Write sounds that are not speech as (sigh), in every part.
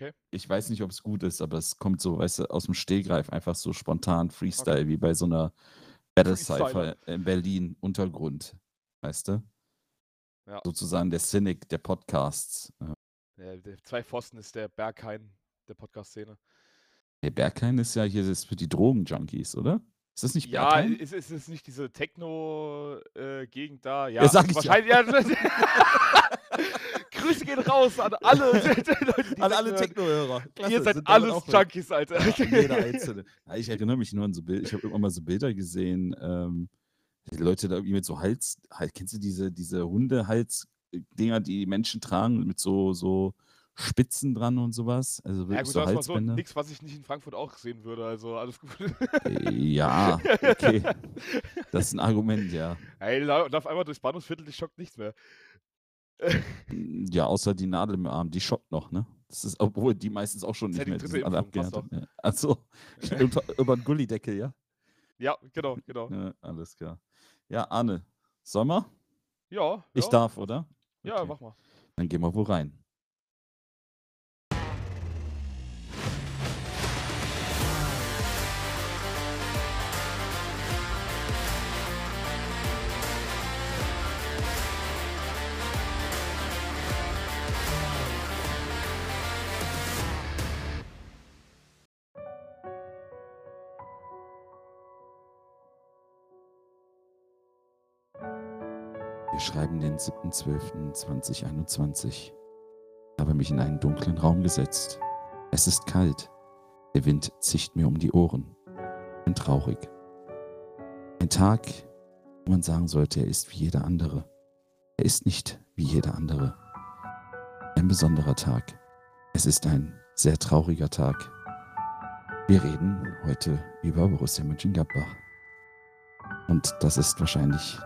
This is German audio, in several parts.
Okay. Ich weiß nicht, ob es gut ist, aber es kommt so, weißt du, aus dem Stehgreif einfach so spontan Freestyle, wie bei so einer Battle Cypher in Berlin Untergrund, weißt du? Ja. Sozusagen der Cynic der Podcasts. Äh, Der, der zwei Pfosten ist der Berghain der Podcast-Szene. Der Berghain ist ja hier das für die Drogenjunkies, oder? Ist das nicht Ja, Berghain? ist, ist es nicht diese Techno-Gegend da? Ja, Ja, sag ich ja. wahrscheinlich. Ja. (laughs) (laughs) Grüße gehen raus an alle (laughs) (laughs) Leute, An alle. Techno-Hörer. Ihr seid alles Junkies, Alter. Ja, jeder (laughs) einzelne. Ja, ich erinnere mich nur an so Bilder. Ich habe immer mal so Bilder gesehen. Ähm, die Leute da irgendwie mit so Hals, halt, kennst du diese, diese Hundehals-Dinger, die Menschen tragen, mit so, so Spitzen dran und sowas? Also Ja, wirklich gut, so das war so Halsbänder. nichts, was ich nicht in Frankfurt auch sehen würde. Also alles gut. Äh, ja, okay. Das ist ein Argument, ja. Ey, lau- lauf einmal durchs Bahnhofsviertel, dich schockt nichts mehr. Ja, außer die Nadel im Arm, die schockt noch, ne? Das ist, obwohl die meistens auch schon Das ist nicht ja die mehr, die dritte sind alle. Ja. Achso, (laughs) über, über den Gullideckel, ja? Ja, genau, genau. ja? Alles klar. Ja, Arne, sollen wir? Ja, Ich ja. darf, oder? Ja, Okay. mach mal. Dann gehen wir wo rein. Wir schreiben den 7.12.2021. Ich habe mich in einen dunklen Raum gesetzt. Es ist kalt. Der Wind zischt mir um die Ohren. Bin traurig. Ein Tag, wo man sagen sollte, er ist wie jeder andere. Er ist nicht wie jeder andere. Ein besonderer Tag. Es ist ein sehr trauriger Tag. Wir reden heute über Borussia Mönchengladbach. Und das ist wahrscheinlich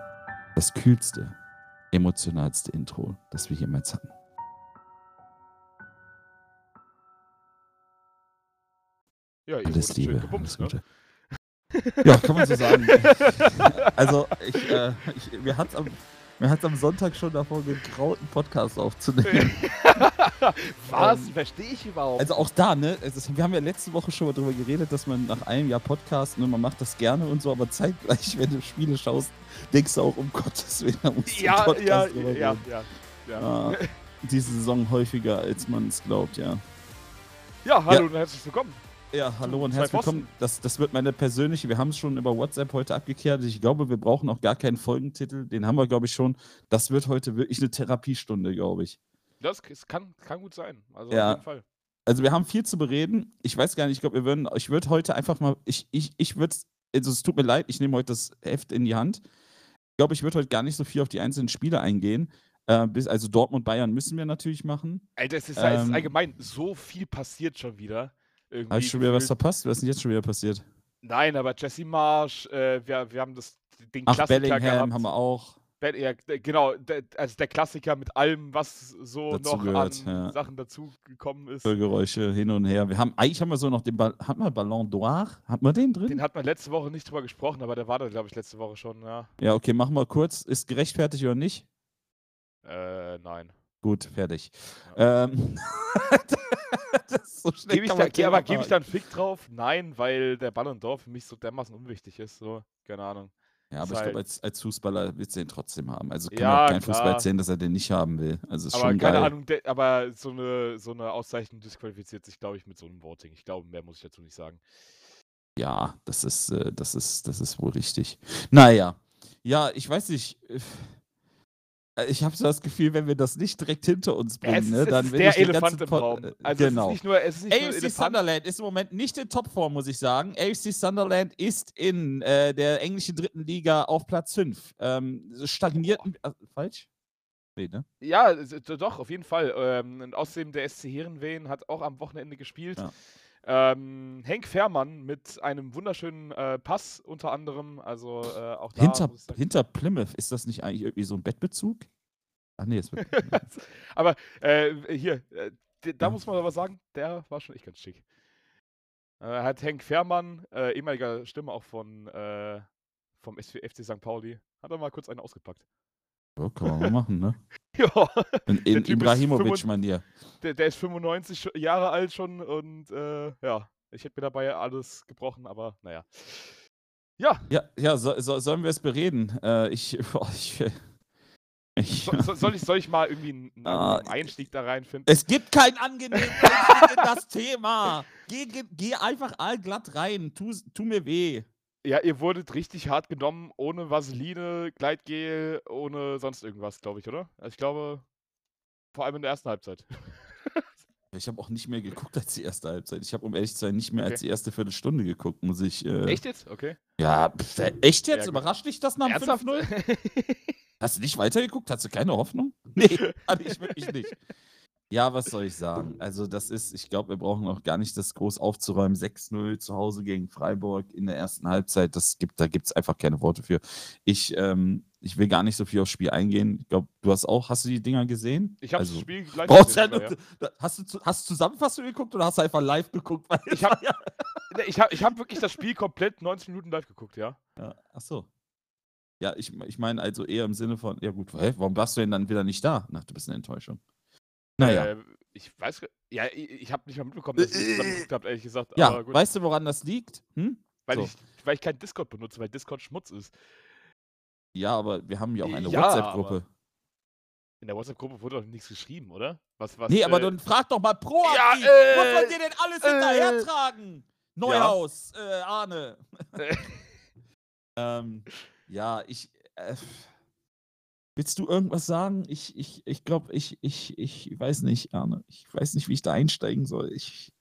das kühlste, emotionalste Intro, das wir jemals hatten. Ja, Alles Liebe, gebumst, alles ne? Gute. Ja, kann man so sagen. (laughs) Also, ich, äh, ich, mir hat es am, mir hat's am Sonntag schon davor gegraut, einen Podcast aufzunehmen. (laughs) Was? Ähm, Verstehe ich überhaupt? Also auch da, ne? Wir haben ja letzte Woche schon mal darüber geredet, dass man nach einem Jahr Podcast, ne, man macht das gerne und so, aber zeitgleich, wenn du Spiele schaust, denkst du auch, um Gottes Willen, da musst du ja, einen Podcast ja, drüber ja, reden. ja, ja. Ah, (laughs) diese Saison häufiger, als man es glaubt, ja. Ja, hallo und herzlich willkommen. Ja, hallo und herzlich willkommen. Das, das wird meine persönliche, wir haben es schon über WhatsApp heute abgekehrt. Ich glaube, wir brauchen auch gar keinen Folgentitel. Den haben wir, glaube ich, schon. Das wird heute wirklich eine Therapiestunde, glaube ich. Das kann, kann gut sein. Also Ja. auf jeden Fall. Also wir haben viel zu bereden. Ich weiß gar nicht, ich glaube, wir würden, ich würde heute einfach mal, ich, ich, ich würde, also es tut mir leid, ich nehme heute das Heft in die Hand. Ich glaube, ich würde heute gar nicht so viel auf die einzelnen Spiele eingehen. Äh, also Dortmund, Bayern müssen wir natürlich machen. Ist, es ist Ähm, allgemein so viel passiert schon wieder. Irgendwie Habe ich schon wieder was verpasst? Was ist denn jetzt schon wieder passiert? Nein, aber Jesse Marsch, äh, wir, wir haben das, den Ach, Klassiker Bellingham gehabt. haben wir auch. Be- ja, genau, d- also der Klassiker mit allem, was so Dazu noch gehört, an ja. Sachen dazugekommen ist. Geräusche hin und her. Wir haben, eigentlich haben wir so noch den Ball, hat man Ballon d'Or? Hat man den drin? Den hat man letzte Woche nicht drüber gesprochen, aber der war da, glaube ich, letzte Woche schon, ja. ja, okay, machen wir kurz. Ist gerechtfertigt oder nicht? Äh, nein. Gut, fertig. Ähm, (laughs) das ist so Gebe ich, da, ge- aber gebe ich da abhaken. einen Fick drauf? Nein, weil der Ballon d'Or für mich so dermaßen unwichtig ist, so, keine Ahnung. Ja, aber ich glaube, halt- als, als Fußballer wird du den trotzdem haben. Also kann Ja, auch kein Fußball klar. erzählen, dass er den nicht haben will. Also ist Aber schon keine geil. Ahnung, aber so eine, so eine Auszeichnung disqualifiziert sich, glaube ich, mit so einem Voting. Ich glaube, mehr muss ich dazu nicht sagen. Ja, das ist, äh, das ist, das ist wohl richtig. Naja, ja, ich weiß nicht. Äh, Ich habe so das Gefühl, wenn wir das nicht direkt hinter uns bringen, ne, dann will der Elefant im Raum. äh, Also genau. es ist nicht nur, es ist nicht nur AFC Elefant. Sunderland ist im Moment nicht in Topform, muss ich sagen. AFC Sunderland ist in äh, der englischen dritten Liga auf Platz 5. Ähm, stagniert. äh, falsch? Nee, ne? Ja, doch, auf jeden Fall. Ähm, und außerdem der SC Herenveen hat auch am Wochenende gespielt. Ja. Ähm, Henk Fährmann mit einem wunderschönen äh, Pass unter anderem. Also äh, auch da Hinter, hinter Plymouth, ist das nicht eigentlich irgendwie so ein Bettbezug? Ach nee, es wird. (laughs) Aber äh, hier, äh, da Ja. muss man aber sagen, der war schon echt ganz schick. Äh, hat Henk Fährmann, äh, ehemaliger Stimme auch von vom FC St. Pauli, hat er mal kurz einen ausgepackt. ja, kann man mal machen, ne? (laughs) (laughs) Ja, In, in Ibrahimovic-Manier. der, der ist 95 sch- Jahre alt schon und äh, ja, ich hätte mir dabei alles gebrochen, aber naja. Ja, Ja, ja so, so, sollen wir es bereden? Äh, ich, (laughs) boah, ich, ich, so, so, soll, ich, soll ich mal irgendwie (laughs) einen, einen Ah, Einstieg da reinfinden? Es gibt keinen angenehmen Einstieg in das Thema. Geh, geh, geh einfach allglatt rein. Tu, tu mir weh. Ja, ihr wurdet richtig hart genommen, ohne Vaseline, Gleitgel, ohne sonst irgendwas, glaube ich, oder? Also ich glaube, vor allem in der ersten Halbzeit. Ich habe auch nicht mehr geguckt als die erste Halbzeit. Ich habe, um ehrlich zu sein, nicht mehr Okay. als die erste Viertelstunde geguckt, muss ich. Äh, Echt jetzt? Okay. Ja, pf, echt jetzt? Ja. Überrascht dich das nach dem Ernsthaft? 5-0? (laughs) Hast du nicht weitergeguckt? Hast du keine Hoffnung? (laughs) Nee, hatte ich wirklich nicht. Ja, was soll ich sagen? Also, das ist, ich glaube, wir brauchen auch gar nicht das groß aufzuräumen. 6-0 zu Hause gegen Freiburg in der ersten Halbzeit. Das gibt, da gibt es einfach keine Worte für. Ich, ähm, ich will gar nicht so viel aufs Spiel eingehen. Ich glaube, du hast auch, hast du die Dinger gesehen? Ich habe also, das Spiel gleich ja gesehen sogar, da- hast, du, hast du Zusammenfassung geguckt oder hast du einfach live geguckt? Weil Ich hab- (laughs) Ne, Ich habe ich hab wirklich das Spiel komplett 90 Minuten live geguckt, ja. Ja, ach so. Ja, ich, ich meine also eher im Sinne von, ja gut, hä, warum warst du denn dann wieder nicht da? Na, du bist eine Enttäuschung. Naja. Äh, ich weiß, ja, ich, ich habe nicht mal mitbekommen, dass ihr das geguckt habt, ehrlich gesagt. ja, aber gut, weißt du, woran das liegt? Hm? weil, so. ich, weil ich kein Discord benutze, weil Discord Schmutz ist. Ja, aber wir haben ja auch eine Ja, WhatsApp-Gruppe. In der WhatsApp-Gruppe wurde doch nichts geschrieben, oder? Was, was, Nee, aber äh, dann frag doch mal proaktiv. Ja, Muss man äh, dir denn alles äh, hinterhertragen? Neuhaus, äh, Arne. Äh. (laughs) (laughs) ähm, ja, ich. Willst du irgendwas sagen? Ich, ich, ich glaube, ich, ich, ich weiß nicht, Arne. Ich weiß nicht, wie ich da einsteigen soll. Ich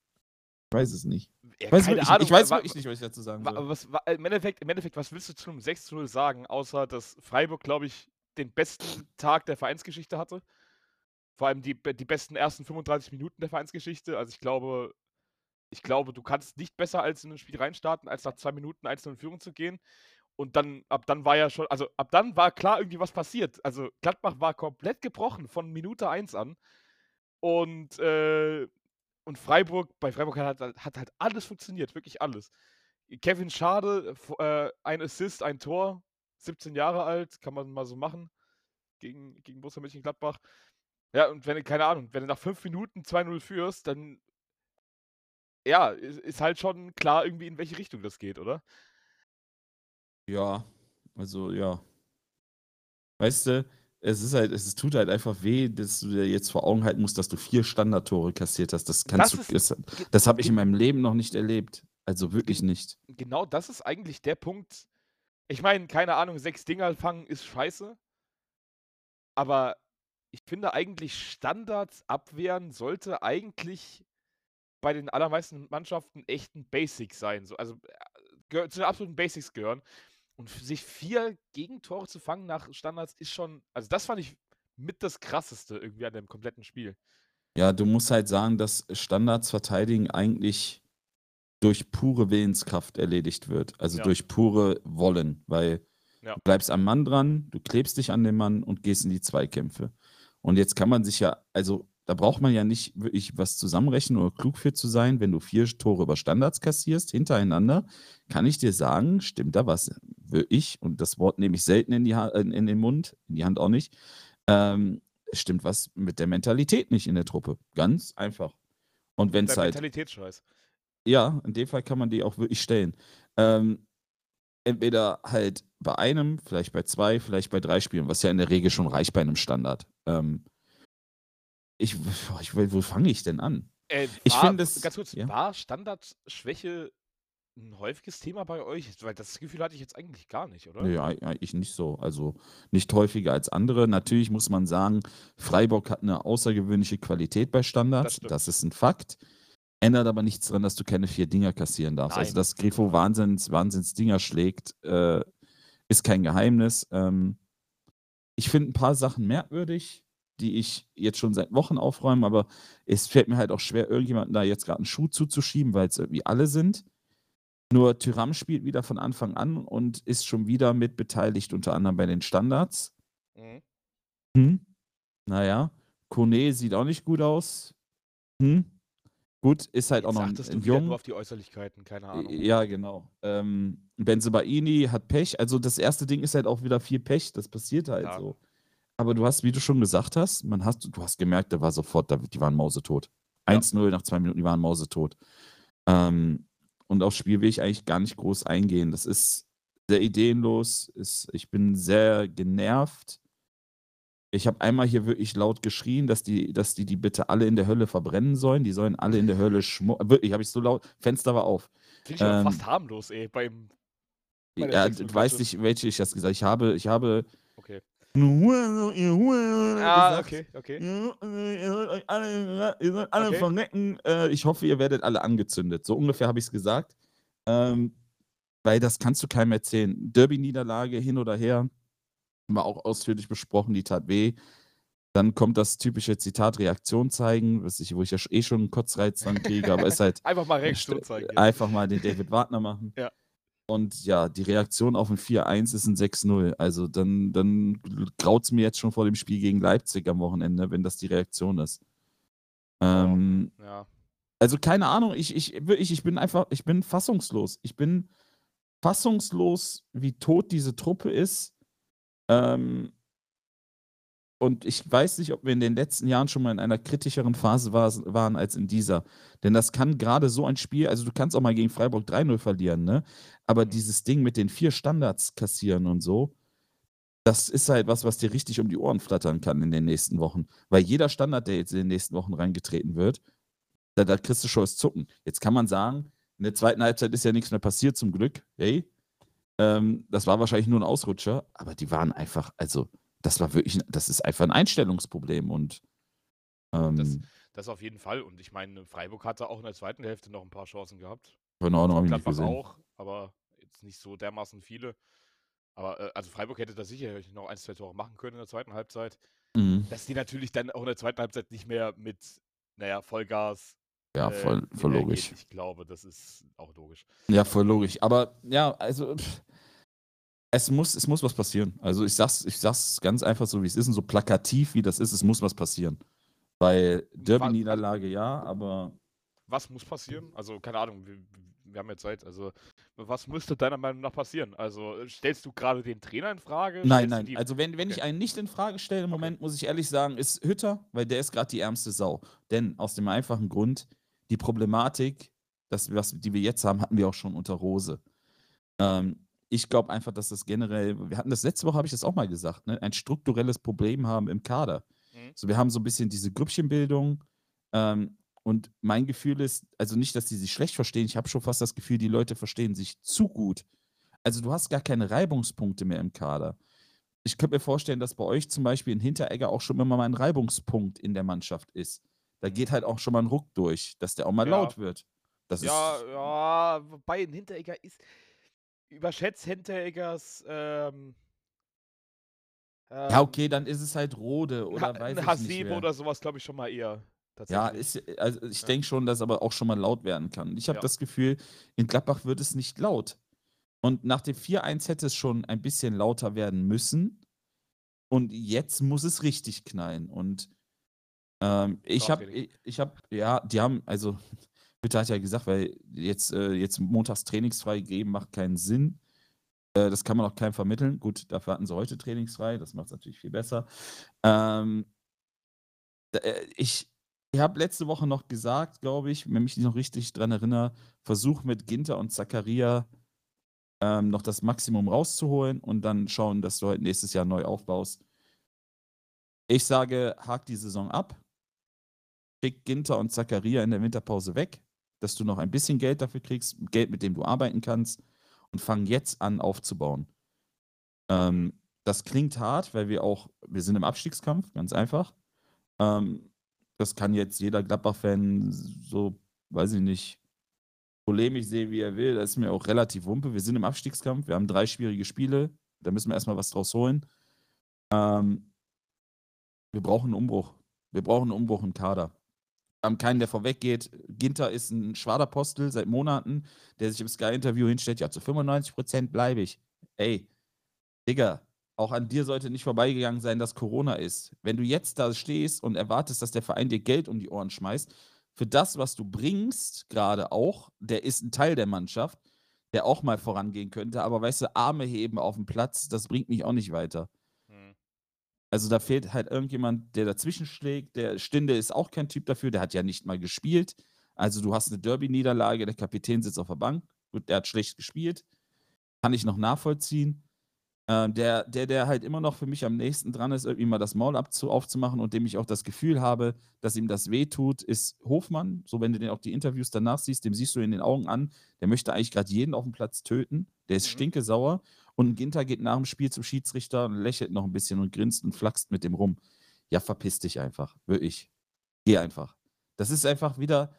weiß es nicht. ja, Ich weiß, keine wirklich, Ahnung, ich weiß wa- wirklich nicht, was ich dazu sagen soll. was, wa- Im, Endeffekt, Im Endeffekt, was willst du zu einem 6 zu 0 sagen, außer dass Freiburg, glaube ich, den besten Tag der Vereinsgeschichte hatte? Vor allem die, die besten ersten 35 Minuten der Vereinsgeschichte. Also ich glaube, ich glaube, du kannst nicht besser als in ein Spiel reinstarten, als nach zwei Minuten 1 in Führung zu gehen. Und dann, ab dann war ja schon, also ab dann war klar irgendwie was passiert. Also Gladbach war komplett gebrochen von Minute 1 an. Und, äh, und Freiburg, bei Freiburg hat, halt- hat halt alles funktioniert, wirklich alles. Kevin Schade, äh, ein Assist, ein Tor, 17 Jahre alt, kann man mal so machen gegen, gegen Borussia Mönchengladbach. Ja, und wenn du, keine Ahnung, wenn du nach 5 Minuten 2-0 führst, dann ja, ist, ist halt schon klar irgendwie, in welche Richtung das geht, oder? Ja, also ja. Weißt du, es ist halt, es tut halt einfach weh, dass du dir jetzt vor Augen halten musst, dass du vier Standardtore kassiert hast. Das kannst Das du, ist- das, das habe ich in meinem Leben noch nicht erlebt. Also wirklich nicht. Genau das ist eigentlich der Punkt. Ich meine, keine Ahnung, sechs Dinger fangen ist scheiße. Aber ich finde eigentlich, Standards abwehren sollte eigentlich bei den allermeisten Mannschaften echt ein Basic sein. So, also äh, zu den absoluten Basics gehören. Und f- sich vier Gegentore zu fangen nach Standards ist schon, also das fand ich mit das krasseste irgendwie an dem kompletten Spiel. Ja, du musst halt sagen, dass Standards verteidigen eigentlich durch pure Willenskraft erledigt wird. Also Ja. durch pure Wollen, weil Ja. du bleibst am Mann dran, du klebst dich an den Mann und gehst in die Zweikämpfe. Und jetzt kann man sich ja, also da braucht man ja nicht wirklich was zusammenrechnen oder klug für zu sein. Wenn du vier Tore über Standards kassierst, hintereinander, kann ich dir sagen, stimmt da was. Ich, und das Wort nehme ich selten in, die ha in, den Mund, in die Hand auch nicht, ähm, stimmt was mit der Mentalität nicht in der Truppe. Ganz einfach. Und wenn es halt, Mentalitätsscheiß. ja, in dem Fall kann man die auch wirklich stellen. Ähm, entweder halt bei einem, vielleicht bei zwei, vielleicht bei drei Spielen, was ja in der Regel schon reicht bei einem Standard. Ähm, ich, ich, wo fange ich denn an? Äh, Ich finde Ganz kurz, ja. war Standardschwäche ein häufiges Thema bei euch? Weil das Gefühl hatte ich jetzt eigentlich gar nicht, oder? Ei- eigentlich nicht so. Also nicht häufiger als andere. Natürlich muss man sagen, Freiburg hat eine außergewöhnliche Qualität bei Standards. stimmt. Das, ist ein Fakt. Ändert aber nichts daran, dass du keine vier Dinger kassieren darfst. Also, Nein. dass Grifo Wahnsinns, Wahnsinns Dinger schlägt, äh, ist kein Geheimnis. Ähm, ich finde ein paar Sachen merkwürdig, die ich jetzt schon seit Wochen aufräume, aber es fällt mir halt auch schwer, irgendjemandem da jetzt gerade einen Schuh zuzuschieben, weil es irgendwie alle sind. Nur Tyram spielt wieder von Anfang an und ist schon wieder mit beteiligt, unter anderem bei den Standards. Mhm. Hm. Naja, Kone sieht auch nicht gut aus. Hm. Gut, ist halt auch Jetzt noch ein, ein Jung. nur auf die Äußerlichkeiten, keine Ahnung. Ja, genau. Ähm, Benzebaini hat Pech. Also das erste Ding ist halt auch wieder viel Pech. Das passiert halt Ja. so. Aber du hast, wie du schon gesagt hast, man hast, du hast gemerkt, da war sofort, die waren mausetot. Ja. 1-0 nach zwei Minuten, die waren mausetot. Ähm, und aufs Spiel will ich eigentlich gar nicht groß eingehen. Das ist sehr ideenlos. Ist, ich bin sehr genervt. Ich habe einmal hier wirklich laut geschrien, dass die, dass die die bitte alle in der Hölle verbrennen sollen. Die sollen alle in der Hölle schmutzen. Wirklich, habe ich so laut. Fenster war auf. Finde ich ähm, aber fast harmlos, ey, beim. Ja, du weißt nicht, welche ich das gesagt habe. Ich habe, ich habe. Okay. Ah, okay, okay. Ihr sollt euch alle, ihr okay. verrecken. Äh, ich hoffe, ihr werdet alle angezündet. So ungefähr habe ich es gesagt. Ähm, weil das kannst du keinem erzählen. Derby-Niederlage hin oder her haben wir auch ausführlich besprochen, die tat weh. Dann kommt das typische Zitat Reaktion zeigen, was ich, wo ich ja eh schon einen Kotzreiz dann kriege, aber ist halt. einfach mal Reaktion zeigen. Einfach mal den David Wagner machen. Ja. Und ja, die Reaktion auf ein 4-1 ist ein 6-0. Also dann, dann graut es mir jetzt schon vor dem Spiel gegen Leipzig am Wochenende, wenn das die Reaktion ist. Ähm, oh, ja. Also keine Ahnung, ich, ich, ich, ich bin einfach, ich bin fassungslos. Ich bin fassungslos, wie tot diese Truppe ist. Ähm, und ich weiß nicht, ob wir in den letzten Jahren schon mal in einer kritischeren Phase war, waren als in dieser. Denn das kann gerade so ein Spiel, also du kannst auch mal gegen Freiburg 3-0 verlieren, ne? Aber mhm. dieses Ding mit den vier Standards kassieren und so, das ist halt was, was dir richtig um die Ohren flattern kann in den nächsten Wochen. Weil jeder Standard, der jetzt in den nächsten Wochen reingetreten wird, da, da kriegst du schon das Zucken. Jetzt kann man sagen, in der zweiten Halbzeit ist ja nichts mehr passiert, zum Glück. Hey, ähm, das war wahrscheinlich nur ein Ausrutscher, aber die waren einfach, also, das war wirklich, das ist einfach ein Einstellungsproblem und. Ähm, das, das auf jeden Fall. Und ich meine, Freiburg hatte auch in der zweiten Hälfte noch ein paar Chancen gehabt. Genau, noch nicht gesehen. auch, aber jetzt nicht so dermaßen viele. Aber äh, also Freiburg hätte da sicherlich noch ein, zwei Tore machen können in der zweiten Halbzeit. Mhm. Dass die natürlich dann auch in der zweiten Halbzeit nicht mehr mit, naja, Vollgas ja, äh, voll, voll logisch. Ich glaube, das ist auch logisch. Ja, voll logisch. Aber ja, also pff, es muss, es muss was passieren. Also ich sag's, ich sag's ganz einfach so, wie es ist und so plakativ wie das ist, es muss was passieren. Weil Derby-Niederlage ja, aber. Was muss passieren? Also, keine Ahnung, wir, wir haben jetzt Zeit. Also, was müsste deiner Meinung nach passieren? Also, stellst du gerade den Trainer in Frage? Nein, nein. Also, wenn, wenn okay. ich einen nicht in Frage stelle im okay. Moment, muss ich ehrlich sagen, ist Hütter, weil der ist gerade die ärmste Sau. Denn aus dem einfachen Grund, die Problematik, das, was, die wir jetzt haben, hatten wir auch schon unter Rose. Ähm, ich glaube einfach, dass das generell, wir hatten das letzte Woche, habe ich das auch mal gesagt, ne, ein strukturelles Problem haben im Kader. Mhm. So, wir haben so ein bisschen diese Grüppchenbildung. Ähm, und mein Gefühl ist, also nicht, dass die sich schlecht verstehen, ich habe schon fast das Gefühl, die Leute verstehen sich zu gut. Also du hast gar keine Reibungspunkte mehr im Kader. Ich könnte mir vorstellen, dass bei euch zum Beispiel in Hinteregger auch schon immer mal ein Reibungspunkt in der Mannschaft ist da geht halt auch schon mal ein Ruck durch, dass der auch mal ja. laut wird. Das ja, ist ja, wobei ein Hinteregger ist. Überschätzt Hintereggers. Ähm, ähm, ja, okay, dann ist es halt Rode oder ha weiß ich Hasebe nicht oder sowas, glaube ich, schon mal eher. Ja, ist, also ich ja. denke schon, dass aber auch schon mal laut werden kann. Ich habe ja. das Gefühl, in Gladbach wird es nicht laut. Und nach dem 4-1 hätte es schon ein bisschen lauter werden müssen. Und jetzt muss es richtig knallen. Und ähm, ich habe, ich, ich habe, ja, die haben, also, Bitte hat ja gesagt, weil jetzt, äh, jetzt montags trainingsfrei geben macht keinen Sinn. Äh, das kann man auch keinem vermitteln. Gut, dafür hatten sie heute trainingsfrei, das macht es natürlich viel besser. Ähm, äh, ich ich habe letzte Woche noch gesagt, glaube ich, wenn ich mich noch richtig dran erinnere, versuch mit Ginter und Zakaria ähm, noch das Maximum rauszuholen und dann schauen, dass du halt nächstes Jahr neu aufbaust. Ich sage, hak die Saison ab schick Ginter und Zakaria in der Winterpause weg, dass du noch ein bisschen Geld dafür kriegst, Geld, mit dem du arbeiten kannst und fang jetzt an aufzubauen. Ähm, das klingt hart, weil wir auch, wir sind im Abstiegskampf, ganz einfach. Ähm, das kann jetzt jeder Gladbach-Fan so, weiß ich nicht, polemisch sehen, wie er will. Das ist mir auch relativ wumpe. Wir sind im Abstiegskampf, wir haben drei schwierige Spiele, da müssen wir erstmal was draus holen. Ähm, wir brauchen einen Umbruch. Wir brauchen einen Umbruch im Kader haben keinen, der vorweggeht. Ginter ist ein Schwaderpostel seit Monaten, der sich im Sky-Interview hinstellt, ja, zu 95 Prozent bleibe ich. Ey, Digga, auch an dir sollte nicht vorbeigegangen sein, dass Corona ist. Wenn du jetzt da stehst und erwartest, dass der Verein dir Geld um die Ohren schmeißt, für das, was du bringst, gerade auch, der ist ein Teil der Mannschaft, der auch mal vorangehen könnte. Aber weißt du, Arme heben auf dem Platz, das bringt mich auch nicht weiter. Also da fehlt halt irgendjemand, der dazwischen schlägt. Der Stinde ist auch kein Typ dafür, der hat ja nicht mal gespielt. Also du hast eine Derby-Niederlage, der Kapitän sitzt auf der Bank. Gut, der hat schlecht gespielt. Kann ich noch nachvollziehen. Ähm, der, der, der halt immer noch für mich am nächsten dran ist, irgendwie mal das Maul abzu aufzumachen und dem ich auch das Gefühl habe, dass ihm das wehtut, ist Hofmann. So, wenn du den auch die Interviews danach siehst, dem siehst du in den Augen an, der möchte eigentlich gerade jeden auf dem Platz töten. Der ist mhm. stinkesauer. Und Ginter geht nach dem Spiel zum Schiedsrichter und lächelt noch ein bisschen und grinst und flaxt mit dem rum. Ja, verpiss dich einfach. Wirklich. Geh einfach. Das ist einfach wieder.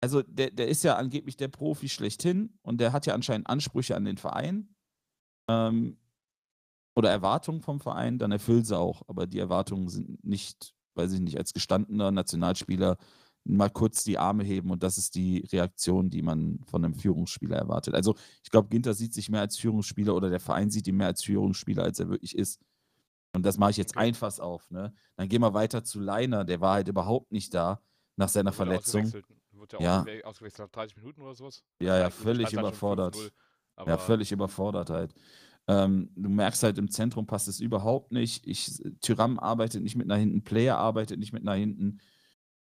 Also, der, der ist ja angeblich der Profi schlechthin und der hat ja anscheinend Ansprüche an den Verein. Ähm, oder Erwartungen vom Verein, dann erfüllt sie auch. Aber die Erwartungen sind nicht, weiß ich nicht, als gestandener Nationalspieler mal kurz die Arme heben und das ist die Reaktion, die man von einem Führungsspieler erwartet. Also ich glaube, Ginter sieht sich mehr als Führungsspieler oder der Verein sieht ihn mehr als Führungsspieler, als er wirklich ist. Und das mache ich jetzt einfach auf. Ne? Dann gehen wir weiter zu Leiner, der war halt überhaupt nicht da nach seiner Verletzung. Wurde ja, ja. ausgewechselt nach 30 Minuten oder sowas? Ja, ja, völlig überfordert. ja, völlig überfordert halt. Ähm, du merkst halt, im Zentrum passt es überhaupt nicht. Ich, Tyram arbeitet nicht mit nach hinten, Player arbeitet nicht mit nach hinten.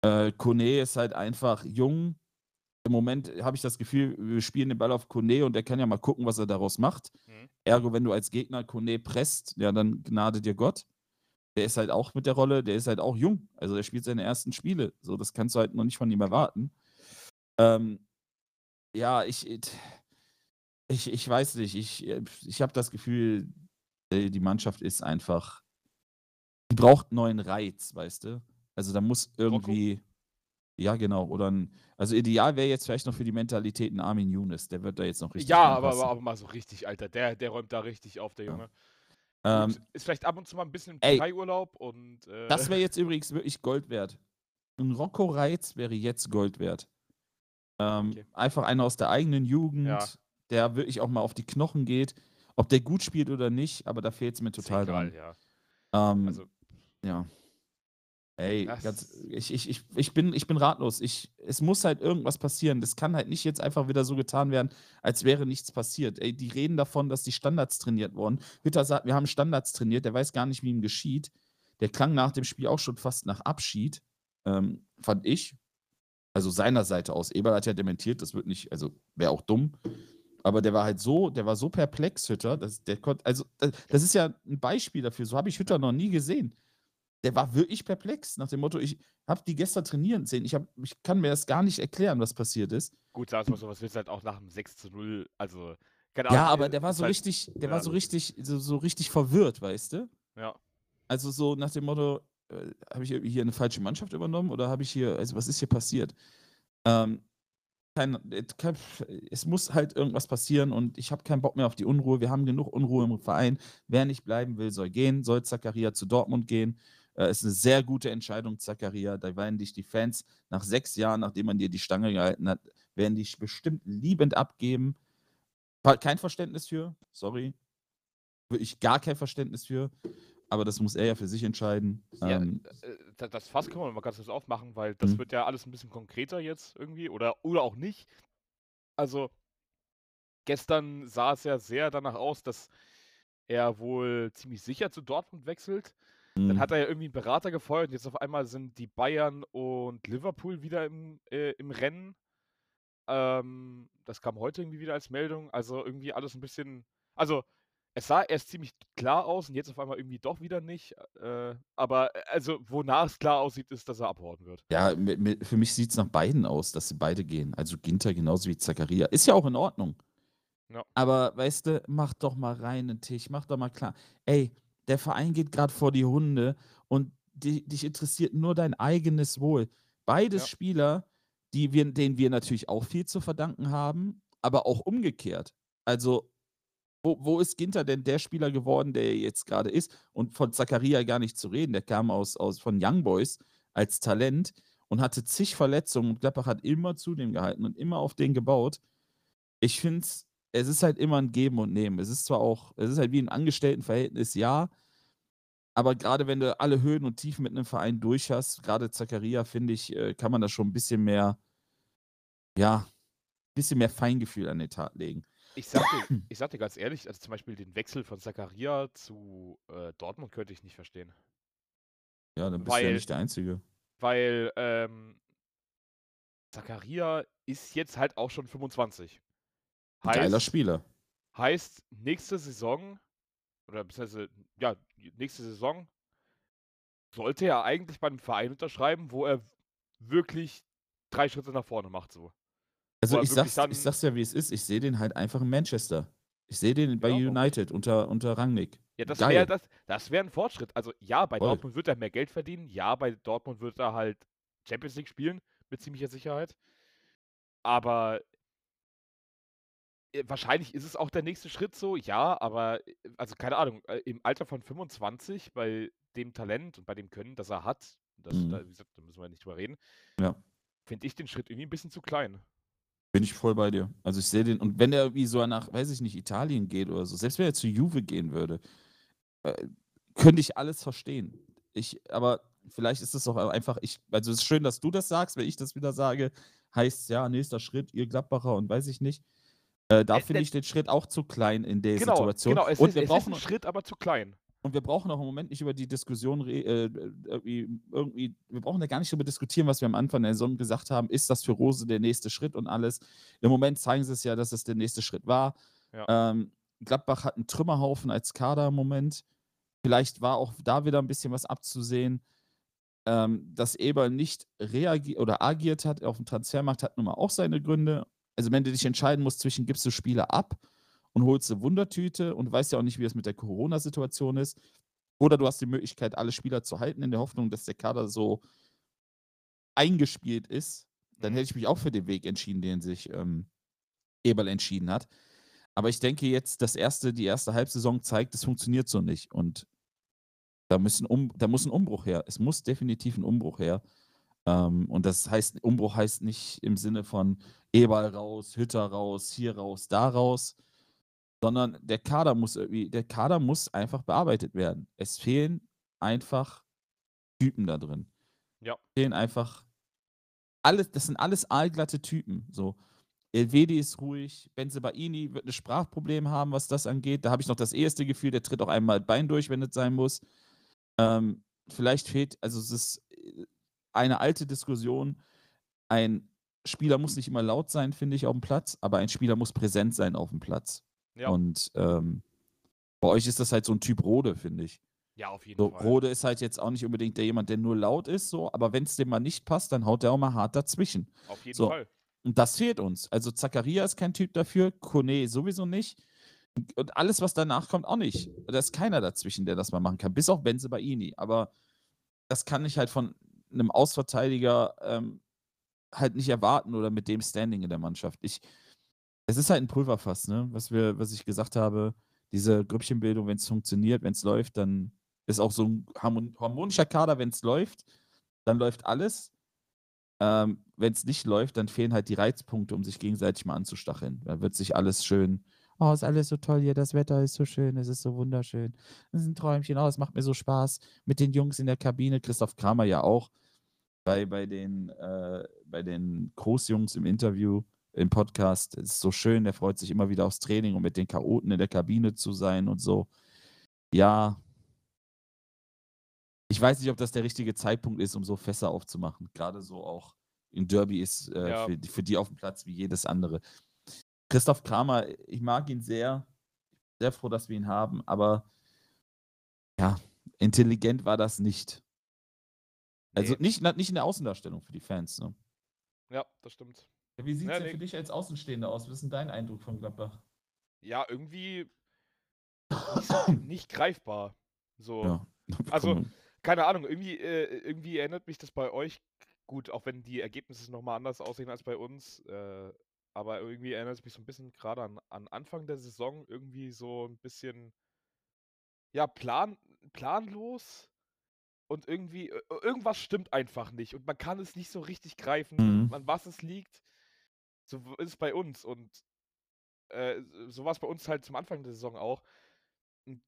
Äh, Kone ist halt einfach jung. Im Moment habe ich das Gefühl, wir spielen den Ball auf Kone und er kann ja mal gucken, was er daraus macht. Mhm. Ergo, wenn du als Gegner Kone presst, ja, dann gnade dir Gott. Der ist halt auch mit der Rolle, der ist halt auch jung. Also der spielt seine ersten Spiele. So, das kannst du halt noch nicht von ihm erwarten. Ähm, ja, ich, ich, ich weiß nicht. Ich, ich habe das Gefühl, äh, die Mannschaft ist einfach. Die braucht neuen Reiz, weißt du? Also da muss irgendwie. Ja, genau. Oder ein, also ideal wäre jetzt vielleicht noch für die Mentalität ein Armin Younes. Der wird da jetzt noch richtig. Ja, aber, aber, aber, mal so richtig, Alter. Der, der räumt da richtig auf, der Junge. Ja. Ähm, ist vielleicht ab und zu mal ein bisschen Türkei-Urlaub und. Äh das wäre jetzt übrigens wirklich Gold wert. Ein Rocco Reitz wäre jetzt Gold wert. Ähm, okay. Einfach einer aus der eigenen Jugend, ja. der wirklich auch mal auf die Knochen geht. Ob der gut spielt oder nicht, aber da fehlt es mir total egal, dran. Ja. Ähm, also, ja. Ey, ganz, ich, ich, ich, ich, bin, ich bin ratlos. Ich, es muss halt irgendwas passieren. Das kann halt nicht jetzt einfach wieder so getan werden, als wäre nichts passiert. Ey, die reden davon, dass die Standards trainiert wurden. Hütter sagt, wir haben Standards trainiert, der weiß gar nicht, wie ihm geschieht. Der klang nach dem Spiel auch schon fast nach Abschied, ähm, fand ich. Also seiner Seite aus. Eberl hat ja dementiert, das wird nicht, also wäre auch dumm. Aber der war halt so, der war so perplex, Hütter, dass der konnte, also das ist ja ein Beispiel dafür. So habe ich Hütter noch nie gesehen der war wirklich perplex nach dem Motto, ich habe die gestern trainieren sehen. Ich, hab, ich kann mir das gar nicht erklären, was passiert ist. Gut, sag mal so, was willst du halt auch nach dem 6 zu 0, also keine Ahnung. Ja, aber der war so halt, richtig, der ja, war so richtig, so, so, richtig verwirrt, weißt du? Ja. Also so nach dem Motto, äh, habe ich hier eine falsche Mannschaft übernommen oder habe ich hier, also was ist hier passiert? Ähm, kein, kein, es muss halt irgendwas passieren und ich habe keinen Bock mehr auf die Unruhe. Wir haben genug Unruhe im Verein. Wer nicht bleiben will, soll gehen. Soll Zakaria zu Dortmund gehen. Äh, ist eine sehr gute Entscheidung, Zakaria. Da werden dich die Fans nach sechs Jahren, nachdem man dir die Stange gehalten hat, werden dich bestimmt liebend abgeben. Kein Verständnis für, sorry. Wirklich gar kein Verständnis für. Aber das muss er ja für sich entscheiden. Ja, ähm, äh, das Fass können wir mal ganz kurz aufmachen, weil das mhm. wird ja alles ein bisschen konkreter jetzt irgendwie oder, oder auch nicht. Also, gestern sah es ja sehr danach aus, dass er wohl ziemlich sicher zu Dortmund wechselt. Dann mhm. hat er ja irgendwie einen Berater gefeuert und jetzt auf einmal sind die Bayern und Liverpool wieder im, äh, im Rennen. Ähm, das kam heute irgendwie wieder als Meldung. Also irgendwie alles ein bisschen. Also, es sah erst ziemlich klar aus und jetzt auf einmal irgendwie doch wieder nicht. Äh, aber äh, also, wonach es klar aussieht, ist, dass er abhauen wird. Ja, für mich sieht es nach beiden aus, dass sie beide gehen. Also Ginter genauso wie Zakaria. Ist ja auch in Ordnung. Ja. Aber weißt du, mach doch mal rein einen Tisch, mach doch mal klar. Ey, der Verein geht gerade vor die Hunde und die, dich interessiert nur dein eigenes Wohl. Beides ja. Spieler, die wir, denen wir natürlich auch viel zu verdanken haben, aber auch umgekehrt. Also, wo, wo ist Ginter denn der Spieler geworden, der er jetzt gerade ist? Und von Zakaria gar nicht zu reden. Der kam aus, aus von Young Boys als Talent und hatte zig Verletzungen und Gladbach hat immer zu dem gehalten und immer auf den gebaut. Ich finde es es ist halt immer ein Geben und Nehmen. Es ist zwar auch, es ist halt wie ein Angestelltenverhältnis, ja, aber gerade wenn du alle Höhen und Tiefen mit einem Verein durch hast, gerade Zakaria, finde ich, äh, kann man da schon ein bisschen mehr, ja, ein bisschen mehr Feingefühl an den Tag legen. Ich sag, dir, (clears throat) ich sag dir ganz ehrlich, also zum Beispiel den Wechsel von Zakaria zu äh, Dortmund könnte ich nicht verstehen. Ja, dann bist du ja Weil- nicht der Einzige. Weil ähm, Zakaria ist jetzt halt auch schon 25. Geiler Heißt, Spieler. heißt nächste Saison, oder beziehungsweise, ja, nächste Saison sollte er eigentlich bei einem Verein unterschreiben, wo er wirklich drei Schritte nach vorne macht. So. Also ich sag's, ich sag's ja, wie es ist. Ich sehe den halt einfach in Manchester. Ich sehe den bei warum United unter, unter Rangnick. Ja, das wäre das, das wär ein Fortschritt. Also ja, bei Voll. Dortmund wird er mehr Geld verdienen. Ja, bei Dortmund wird er halt Champions League spielen, mit ziemlicher Sicherheit. Aber wahrscheinlich ist es auch der nächste Schritt so, ja, aber äh, also keine Ahnung, äh, im Alter von 25, bei dem Talent und bei dem Können, das er hat, das, Mhm. da, wie gesagt, da müssen wir nicht drüber reden, Ja. finde ich den Schritt irgendwie ein bisschen zu klein. Bin ich voll bei dir. Also ich sehe den, und wenn er wie so nach, weiß ich nicht, Italien geht oder so, selbst wenn er zu Juve gehen würde, äh, könnte ich alles verstehen. Ich, aber vielleicht ist es auch einfach, ich, also es ist schön, dass du das sagst, wenn ich das wieder sage, heißt ja, nächster Schritt, ihr Gladbacher und weiß ich nicht. Äh, da Äh, finde äh, ich den Schritt auch zu klein in der Genau, Situation. genau, es, und ist, wir es ist brauchen ein Schritt, aber zu klein. und wir brauchen auch im Moment nicht über die Diskussion, re- äh, irgendwie, irgendwie, wir brauchen da gar nicht darüber diskutieren, was wir am Anfang der Saison gesagt haben. Ist das für Rose der nächste Schritt und alles? Im Moment zeigen sie es ja, dass es der nächste Schritt war. Ja. Ähm, Gladbach hat einen Trümmerhaufen als Kader im Moment. Vielleicht war auch da wieder ein bisschen was abzusehen. Ähm, dass Eber nicht reagiert oder agiert hat auf dem Transfermarkt, hat nun mal auch seine Gründe. Also, wenn du dich entscheiden musst zwischen, gibst du Spieler ab und holst eine Wundertüte und weißt ja auch nicht, wie es mit der Corona-Situation ist. Oder du hast die Möglichkeit, alle Spieler zu halten, in der Hoffnung, dass der Kader so eingespielt ist. Dann Mhm. hätte ich mich auch für den Weg entschieden, den sich ähm, Eberl entschieden hat. Aber ich denke jetzt, das erste, die erste Halbsaison zeigt, es funktioniert so nicht. Und da, müssen um, da muss ein Umbruch her. Es muss definitiv ein Umbruch her. Ähm, und das heißt, Umbruch heißt nicht im Sinne von Eberl raus, Hütter raus, hier raus, da raus, sondern der Kader muss irgendwie, der Kader muss einfach bearbeitet werden. Es fehlen einfach Typen da drin. Ja. fehlen einfach alles, das sind alles aalglatte Typen. So. Elvedi ist ruhig, Benzebaini wird ein Sprachproblem haben, was das angeht. Da habe ich noch das erste Gefühl, der tritt auch einmal Bein durch, wenn es sein muss. Ähm, vielleicht fehlt, also es ist äh, eine alte Diskussion. Ein Spieler muss nicht immer laut sein, finde ich, auf dem Platz, aber ein Spieler muss präsent sein auf dem Platz. Ja, Und ähm, bei euch ist das halt so ein Typ Rode, finde ich. ja auf jeden So, Fall. Rode ist halt jetzt auch nicht unbedingt der jemand, der nur laut ist, so, aber wenn es dem mal nicht passt, dann haut der auch mal hart dazwischen. Auf jeden So. Fall. Und das fehlt uns. Also Zakaria ist kein Typ dafür, Kone sowieso nicht. Und alles, was danach kommt, auch nicht. Da ist keiner dazwischen, der das mal machen kann, bis auf Benze Baini. Aber das kann ich halt von einem Ausverteidiger ähm, halt nicht erwarten oder mit dem Standing in der Mannschaft. Ich, es ist halt ein Pulverfass, ne? Was wir, was ich gesagt habe, diese Grüppchenbildung, wenn es funktioniert, wenn es läuft, dann ist auch so ein harmon harmonischer Kader, wenn es läuft, dann läuft alles. Ähm, wenn es nicht läuft, dann fehlen halt die Reizpunkte, um sich gegenseitig mal anzustacheln. Da wird sich alles schön, oh, ist alles so toll hier, das Wetter ist so schön, es ist so wunderschön. Das ist ein Träumchen, oh, es macht mir so Spaß mit den Jungs in der Kabine. Christoph Kramer ja auch bei, bei den, äh, bei den Großjungs im Interview, im Podcast. Es ist so schön, der freut sich immer wieder aufs Training und mit den Chaoten in der Kabine zu sein und so. Ja, ich weiß nicht, ob das der richtige Zeitpunkt ist, um so Fässer aufzumachen. Gerade so auch im Derby ist äh, Ja. für, die- für die auf dem Platz wie jedes andere. Christoph Kramer, ich mag ihn sehr. Sehr froh, dass wir ihn haben, aber ja, intelligent war das nicht. Also Nee. nicht, nicht in der Außendarstellung für die Fans. Ne? Ja, das stimmt. Wie sieht es Ja, denn nee. für dich als Außenstehender aus? Was ist denn dein Eindruck von Gladbach? Ja, irgendwie (coughs) nicht, greifbar. So. Ja. Also- keine Ahnung, irgendwie, äh, irgendwie erinnert mich das bei euch, gut, auch wenn die Ergebnisse nochmal anders aussehen als bei uns, äh, aber irgendwie erinnert es mich so ein bisschen gerade an, an Anfang der Saison, irgendwie so ein bisschen, ja, plan, planlos und irgendwie, äh, irgendwas stimmt einfach nicht und man kann es nicht so richtig greifen, Mhm. an was es liegt. So ist es bei uns und äh, so war es bei uns halt zum Anfang der Saison auch. Und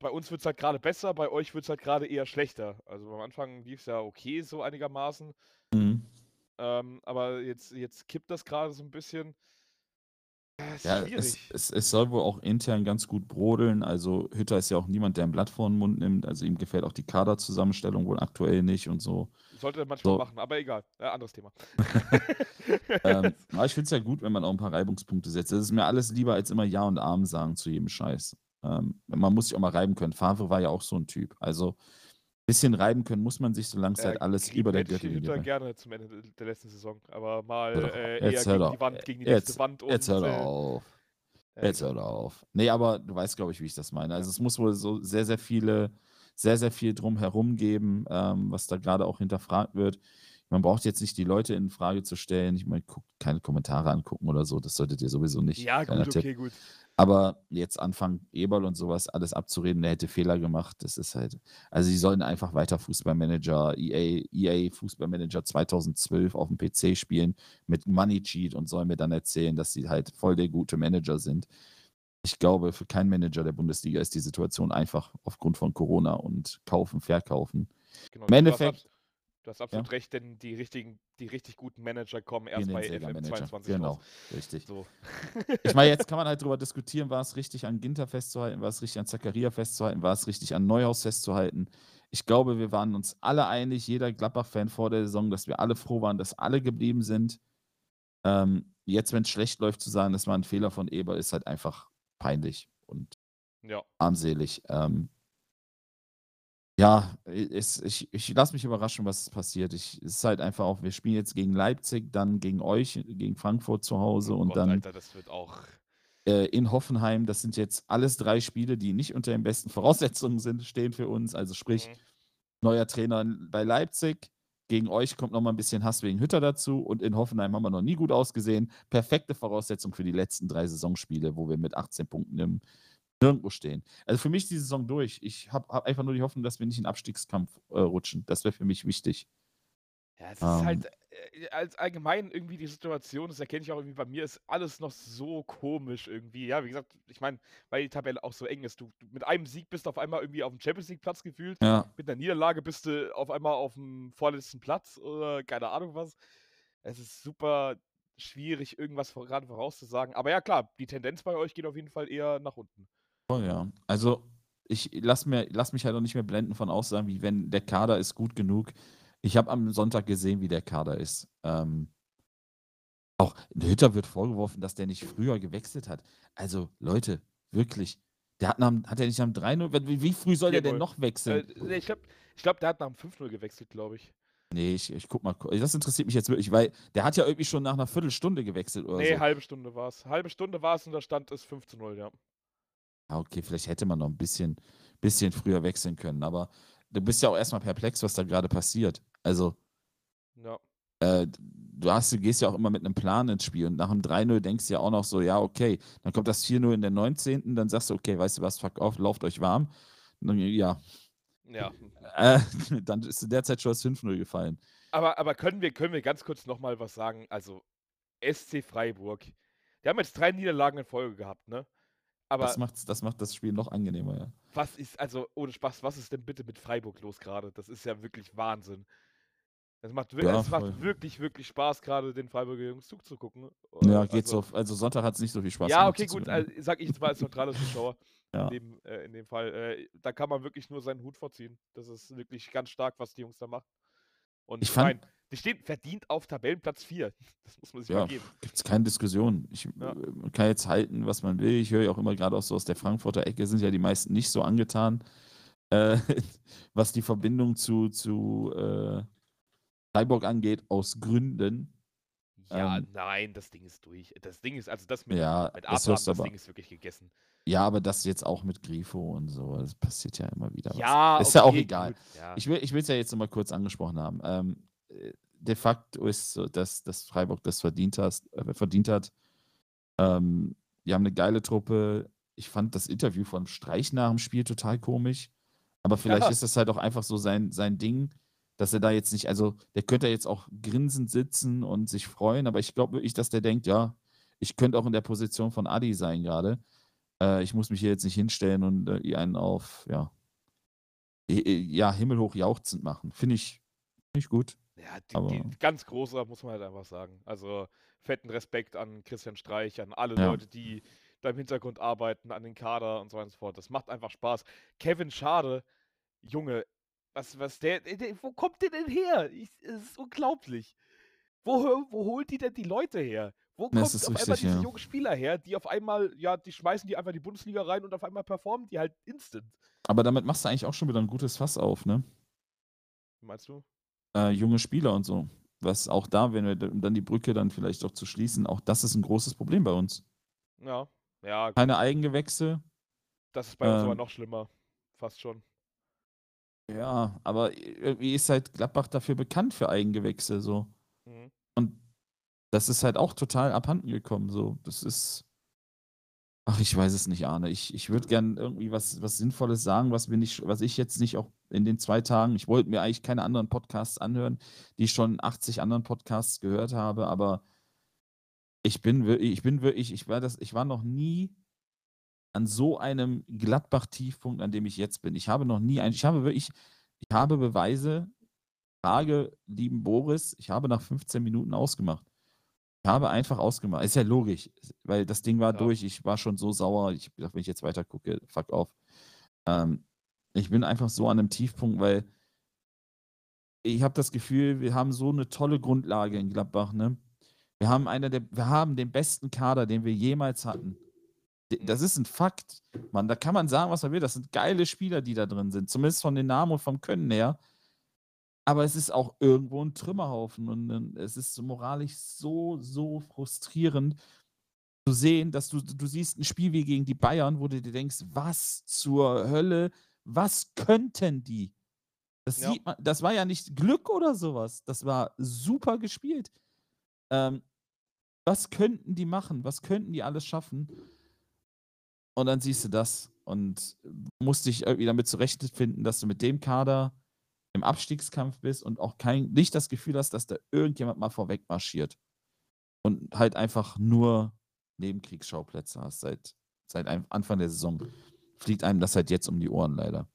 bei uns wird es halt gerade besser, bei euch wird es halt gerade eher schlechter. Also am Anfang lief es ja okay, so einigermaßen. Mhm. Ähm, aber jetzt, jetzt kippt das gerade so ein bisschen. Ja, es, es, es, soll wohl auch intern ganz gut brodeln. Also Hütter ist ja auch niemand, der ein Blatt vor den Mund nimmt. Also ihm gefällt auch die Kaderzusammenstellung wohl aktuell nicht und so. Sollte er manchmal so. machen, aber egal. Äh, anderes Thema. (laughs) ähm, (laughs) aber ich finde es ja gut, wenn man auch ein paar Reibungspunkte setzt. Das ist mir alles lieber, als immer Ja und Arm sagen zu jedem Scheiß. Ähm, man muss sich auch mal reiben können. Favre war ja auch so ein Typ. Also bisschen reiben können muss man sich, solange es halt alles über der Gürtellinie Hütter gerne zum Ende der letzten Saison, aber mal äh, eher gegen die Wand, gegen die jetzt, nächste Wand und jetzt hör äh, auf. Jetzt hör auf. Nee, aber du weißt, glaube ich, wie ich das meine. Also es muss wohl so sehr, sehr viele, sehr, sehr viel drumherum geben, ähm, was da gerade auch hinterfragt wird. Man braucht jetzt nicht die Leute in Frage zu stellen. Ich meine, keine Kommentare angucken oder so. Das solltet ihr sowieso nicht. Ja, gut, okay, gut. Aber jetzt anfangen, Eberl und sowas alles abzureden, der hätte Fehler gemacht, das ist halt. Also, sie sollen einfach weiter Fußballmanager, EA, EA Fußballmanager 2012 auf dem PC spielen mit Money Cheat und sollen mir dann erzählen, dass sie halt voll der gute Manager sind. Ich glaube, für keinen Manager der Bundesliga ist die Situation einfach aufgrund von Corona und kaufen, verkaufen. Genau, Im Endeffekt Du hast absolut ja. recht, denn die richtigen, die richtig guten Manager kommen erst bei FM 22 Genau, raus. richtig. So. ich meine, jetzt (laughs) kann man halt darüber diskutieren, war es richtig an Ginter festzuhalten, war es richtig an Zakaria festzuhalten, war es richtig an Neuhaus festzuhalten. Ich glaube, wir waren uns alle einig, jeder Gladbach-Fan vor der Saison, dass wir alle froh waren, dass alle geblieben sind. Ähm, jetzt, wenn es schlecht läuft, zu sagen, das war ein Fehler von Eber, ist halt einfach peinlich und ja. armselig. Ähm, ja, es, ich, ich lasse mich überraschen, was passiert. Ich, es ist halt einfach auch, wir spielen jetzt gegen Leipzig, dann gegen euch, gegen Frankfurt zu Hause oh und Gott, dann Alter, das wird auch. Äh, in Hoffenheim. Das sind jetzt alles drei Spiele, die nicht unter den besten Voraussetzungen sind, stehen für uns. Also sprich, mhm. neuer Trainer bei Leipzig. Gegen euch kommt nochmal ein bisschen Hass wegen Hütter dazu und in Hoffenheim haben wir noch nie gut ausgesehen. Perfekte Voraussetzung für die letzten drei Saisonspiele, wo wir mit 18 Punkten im nirgendwo stehen. Also für mich ist die Saison durch. Ich habe hab einfach nur die Hoffnung, dass wir nicht in den Abstiegskampf äh, rutschen. Das wäre für mich wichtig. Ja, es ist halt äh, als allgemein irgendwie die Situation, das erkenne ich auch irgendwie bei mir, ist alles noch so komisch irgendwie. Ja, wie gesagt, ich meine, weil die Tabelle auch so eng ist. Du, du, mit einem Sieg bist du auf einmal irgendwie auf dem Champions League Platz gefühlt. Ja. Mit einer Niederlage bist du auf einmal auf dem vorletzten Platz oder keine Ahnung was. Es ist super schwierig, irgendwas gerade vorauszusagen. Aber ja, klar, die Tendenz bei euch geht auf jeden Fall eher nach unten. Oh ja. Also, ich lass, mir, lass mich halt auch nicht mehr blenden von Aussagen, wie wenn der Kader ist gut genug. Ich habe am Sonntag gesehen, wie der Kader ist. Ähm, auch Hütter wird vorgeworfen, dass der nicht früher gewechselt hat. Also, Leute, wirklich. Der hat, nach, hat er nicht am 3-0? Wie, wie, früh soll der denn noch wechseln? Äh, ich glaube, ich glaub, der hat nach dem 5-0 gewechselt, glaube ich. Nee, ich, ich guck mal. Das interessiert mich jetzt wirklich, weil der hat ja irgendwie schon nach einer Viertelstunde gewechselt oder nee, so. Nee, halbe Stunde war es. Halbe Stunde war es und der Stand ist 5 0, ja. Ah, okay, vielleicht hätte man noch ein bisschen, bisschen früher wechseln können, aber du bist ja auch erstmal perplex, was da gerade passiert. Also, ja. äh, du, hast, du gehst ja auch immer mit einem Plan ins Spiel und nach dem 3-0 denkst du ja auch noch so, ja, okay, dann kommt das 4-0 in der 19., dann sagst du, okay, weißt du was, fuck auf, lauft euch warm. Dann, ja. Ja. Äh, (laughs) dann ist in der Zeit schon das 5-0 gefallen. Aber, aber können, wir, können wir ganz kurz nochmal was sagen? Also, SC Freiburg, die haben jetzt drei Niederlagen in Folge gehabt, ne? Aber das, macht's, das macht das Spiel noch angenehmer, ja. Was ist, also ohne Spaß, was ist denn bitte mit Freiburg los gerade? Das ist ja wirklich Wahnsinn. Es macht, ja, es macht wirklich, wirklich Spaß, gerade den Freiburger Jungs zuzugucken. Ja, geht also, so. Also Sonntag hat es nicht so viel Spaß ja, gemacht. Ja, okay, gut, also, sag ich jetzt mal als neutraler Zuschauer. (laughs) ja. in, dem, äh, in dem Fall. Äh, da kann man wirklich nur seinen Hut vorziehen. Das ist wirklich ganz stark, was die Jungs da machen. Und ich fand, mein, die stehen verdient auf Tabellenplatz 4. (laughs) Das muss man sich ja, mal geben. Gibt es keine Diskussion. Ich ja. Äh, kann jetzt halten, was man will. Ich höre ja auch immer gerade auch so aus der Frankfurter Ecke, sind ja die meisten nicht so angetan, (laughs) äh, was die Verbindung zu, zu äh, Freiburg angeht, aus Gründen. Ja, ähm, nein, das Ding ist durch. Das Ding ist, also das mit, ja, mit Abraham, das, das Ding ist wirklich gegessen. Ja, aber das jetzt auch mit Grifo und so, das passiert ja immer wieder. Ja, was. ist okay, ja auch egal. Ja. Ich will es ja jetzt nochmal kurz angesprochen haben. Ähm, äh, de facto ist so, dass, dass Freiburg das verdient, hast, äh, verdient hat. Ähm, die haben eine geile Truppe. Ich fand das Interview von Streich nach dem Spiel total komisch. Aber (laughs) vielleicht ja. ist das halt auch einfach so sein, sein Ding, dass er da jetzt nicht, also der könnte jetzt auch grinsend sitzen und sich freuen, aber ich glaube wirklich, dass der denkt, ja, ich könnte auch in der Position von Adi sein gerade. Äh, ich muss mich hier jetzt nicht hinstellen und äh, einen auf, ja, ja, himmelhoch jauchzend machen. Finde ich, find ich gut. Ja, die, die, ganz großer muss man halt einfach sagen. Also fetten Respekt an Christian Streich, an alle ja. Leute, die da im Hintergrund arbeiten, an den Kader und so weiter und so fort. Das macht einfach Spaß. Kevin Schade, Junge, was, was der, der wo kommt der denn her? Ich, es ist unglaublich. Wo, wo holt die denn die Leute her? Wo kommt auf richtig, einmal diese ja. jungen Spieler her, die auf einmal, ja, die schmeißen die einfach in die Bundesliga rein und auf einmal performen die halt instant. Aber damit machst du eigentlich auch schon wieder ein gutes Fass auf, ne? Meinst du? Äh, junge Spieler und so. Was auch da, wenn wir dann die Brücke dann vielleicht auch zu schließen, auch das ist ein großes Problem bei uns. Ja, ja. Keine Eigengewächse. Das ist bei uns aber ähm. noch schlimmer. Fast schon. Ja, aber irgendwie ist halt Gladbach dafür bekannt für Eigengewächse so. Mhm. Und das ist halt auch total abhanden gekommen. So, das ist. Ach, ich weiß es nicht, Arne. Ich, ich würde gern irgendwie was, was Sinnvolles sagen, was, mir nicht, was ich jetzt nicht auch in den zwei Tagen, ich wollte mir eigentlich keine anderen Podcasts anhören, die ich schon 80 anderen Podcasts gehört habe, aber ich bin wirklich, ich bin wirklich, ich war das, ich war noch nie an so einem Gladbach-Tiefpunkt, an dem ich jetzt bin. Ich habe noch nie ein, ich habe wirklich, ich habe Beweise, Frage, lieben Boris, ich habe nach 15 Minuten ausgemacht. Ich habe einfach ausgemacht. Ist ja logisch, weil das Ding war ja. durch. Ich war schon so sauer. Ich dachte, wenn ich jetzt weiter gucke, fuck off. Ähm, ich bin einfach so an einem Tiefpunkt, weil ich habe das Gefühl, wir haben so eine tolle Grundlage in Gladbach. Ne? Wir haben einer der, wir haben den besten Kader, den wir jemals hatten. Das ist ein Fakt, Mann. Da kann man sagen, was man will. Das sind geile Spieler, die da drin sind. Zumindest von den Namen und vom Können her. Aber es ist auch irgendwo ein Trümmerhaufen und es ist moralisch so, so frustrierend zu sehen, dass du, du siehst ein Spiel wie gegen die Bayern, wo du dir denkst, was zur Hölle, was könnten die? Das, ja. man, das war ja nicht Glück oder sowas. Das war super gespielt. Ähm, was könnten die machen? Was könnten die alles schaffen? Und dann siehst du das und musst dich irgendwie damit zurechtfinden, dass du mit dem Kader im Abstiegskampf bist und auch kein, nicht das Gefühl hast, dass da irgendjemand mal vorweg marschiert. Und halt einfach nur Nebenkriegsschauplätze hast seit, seit Anfang der Saison. Fliegt einem das halt jetzt um die Ohren leider.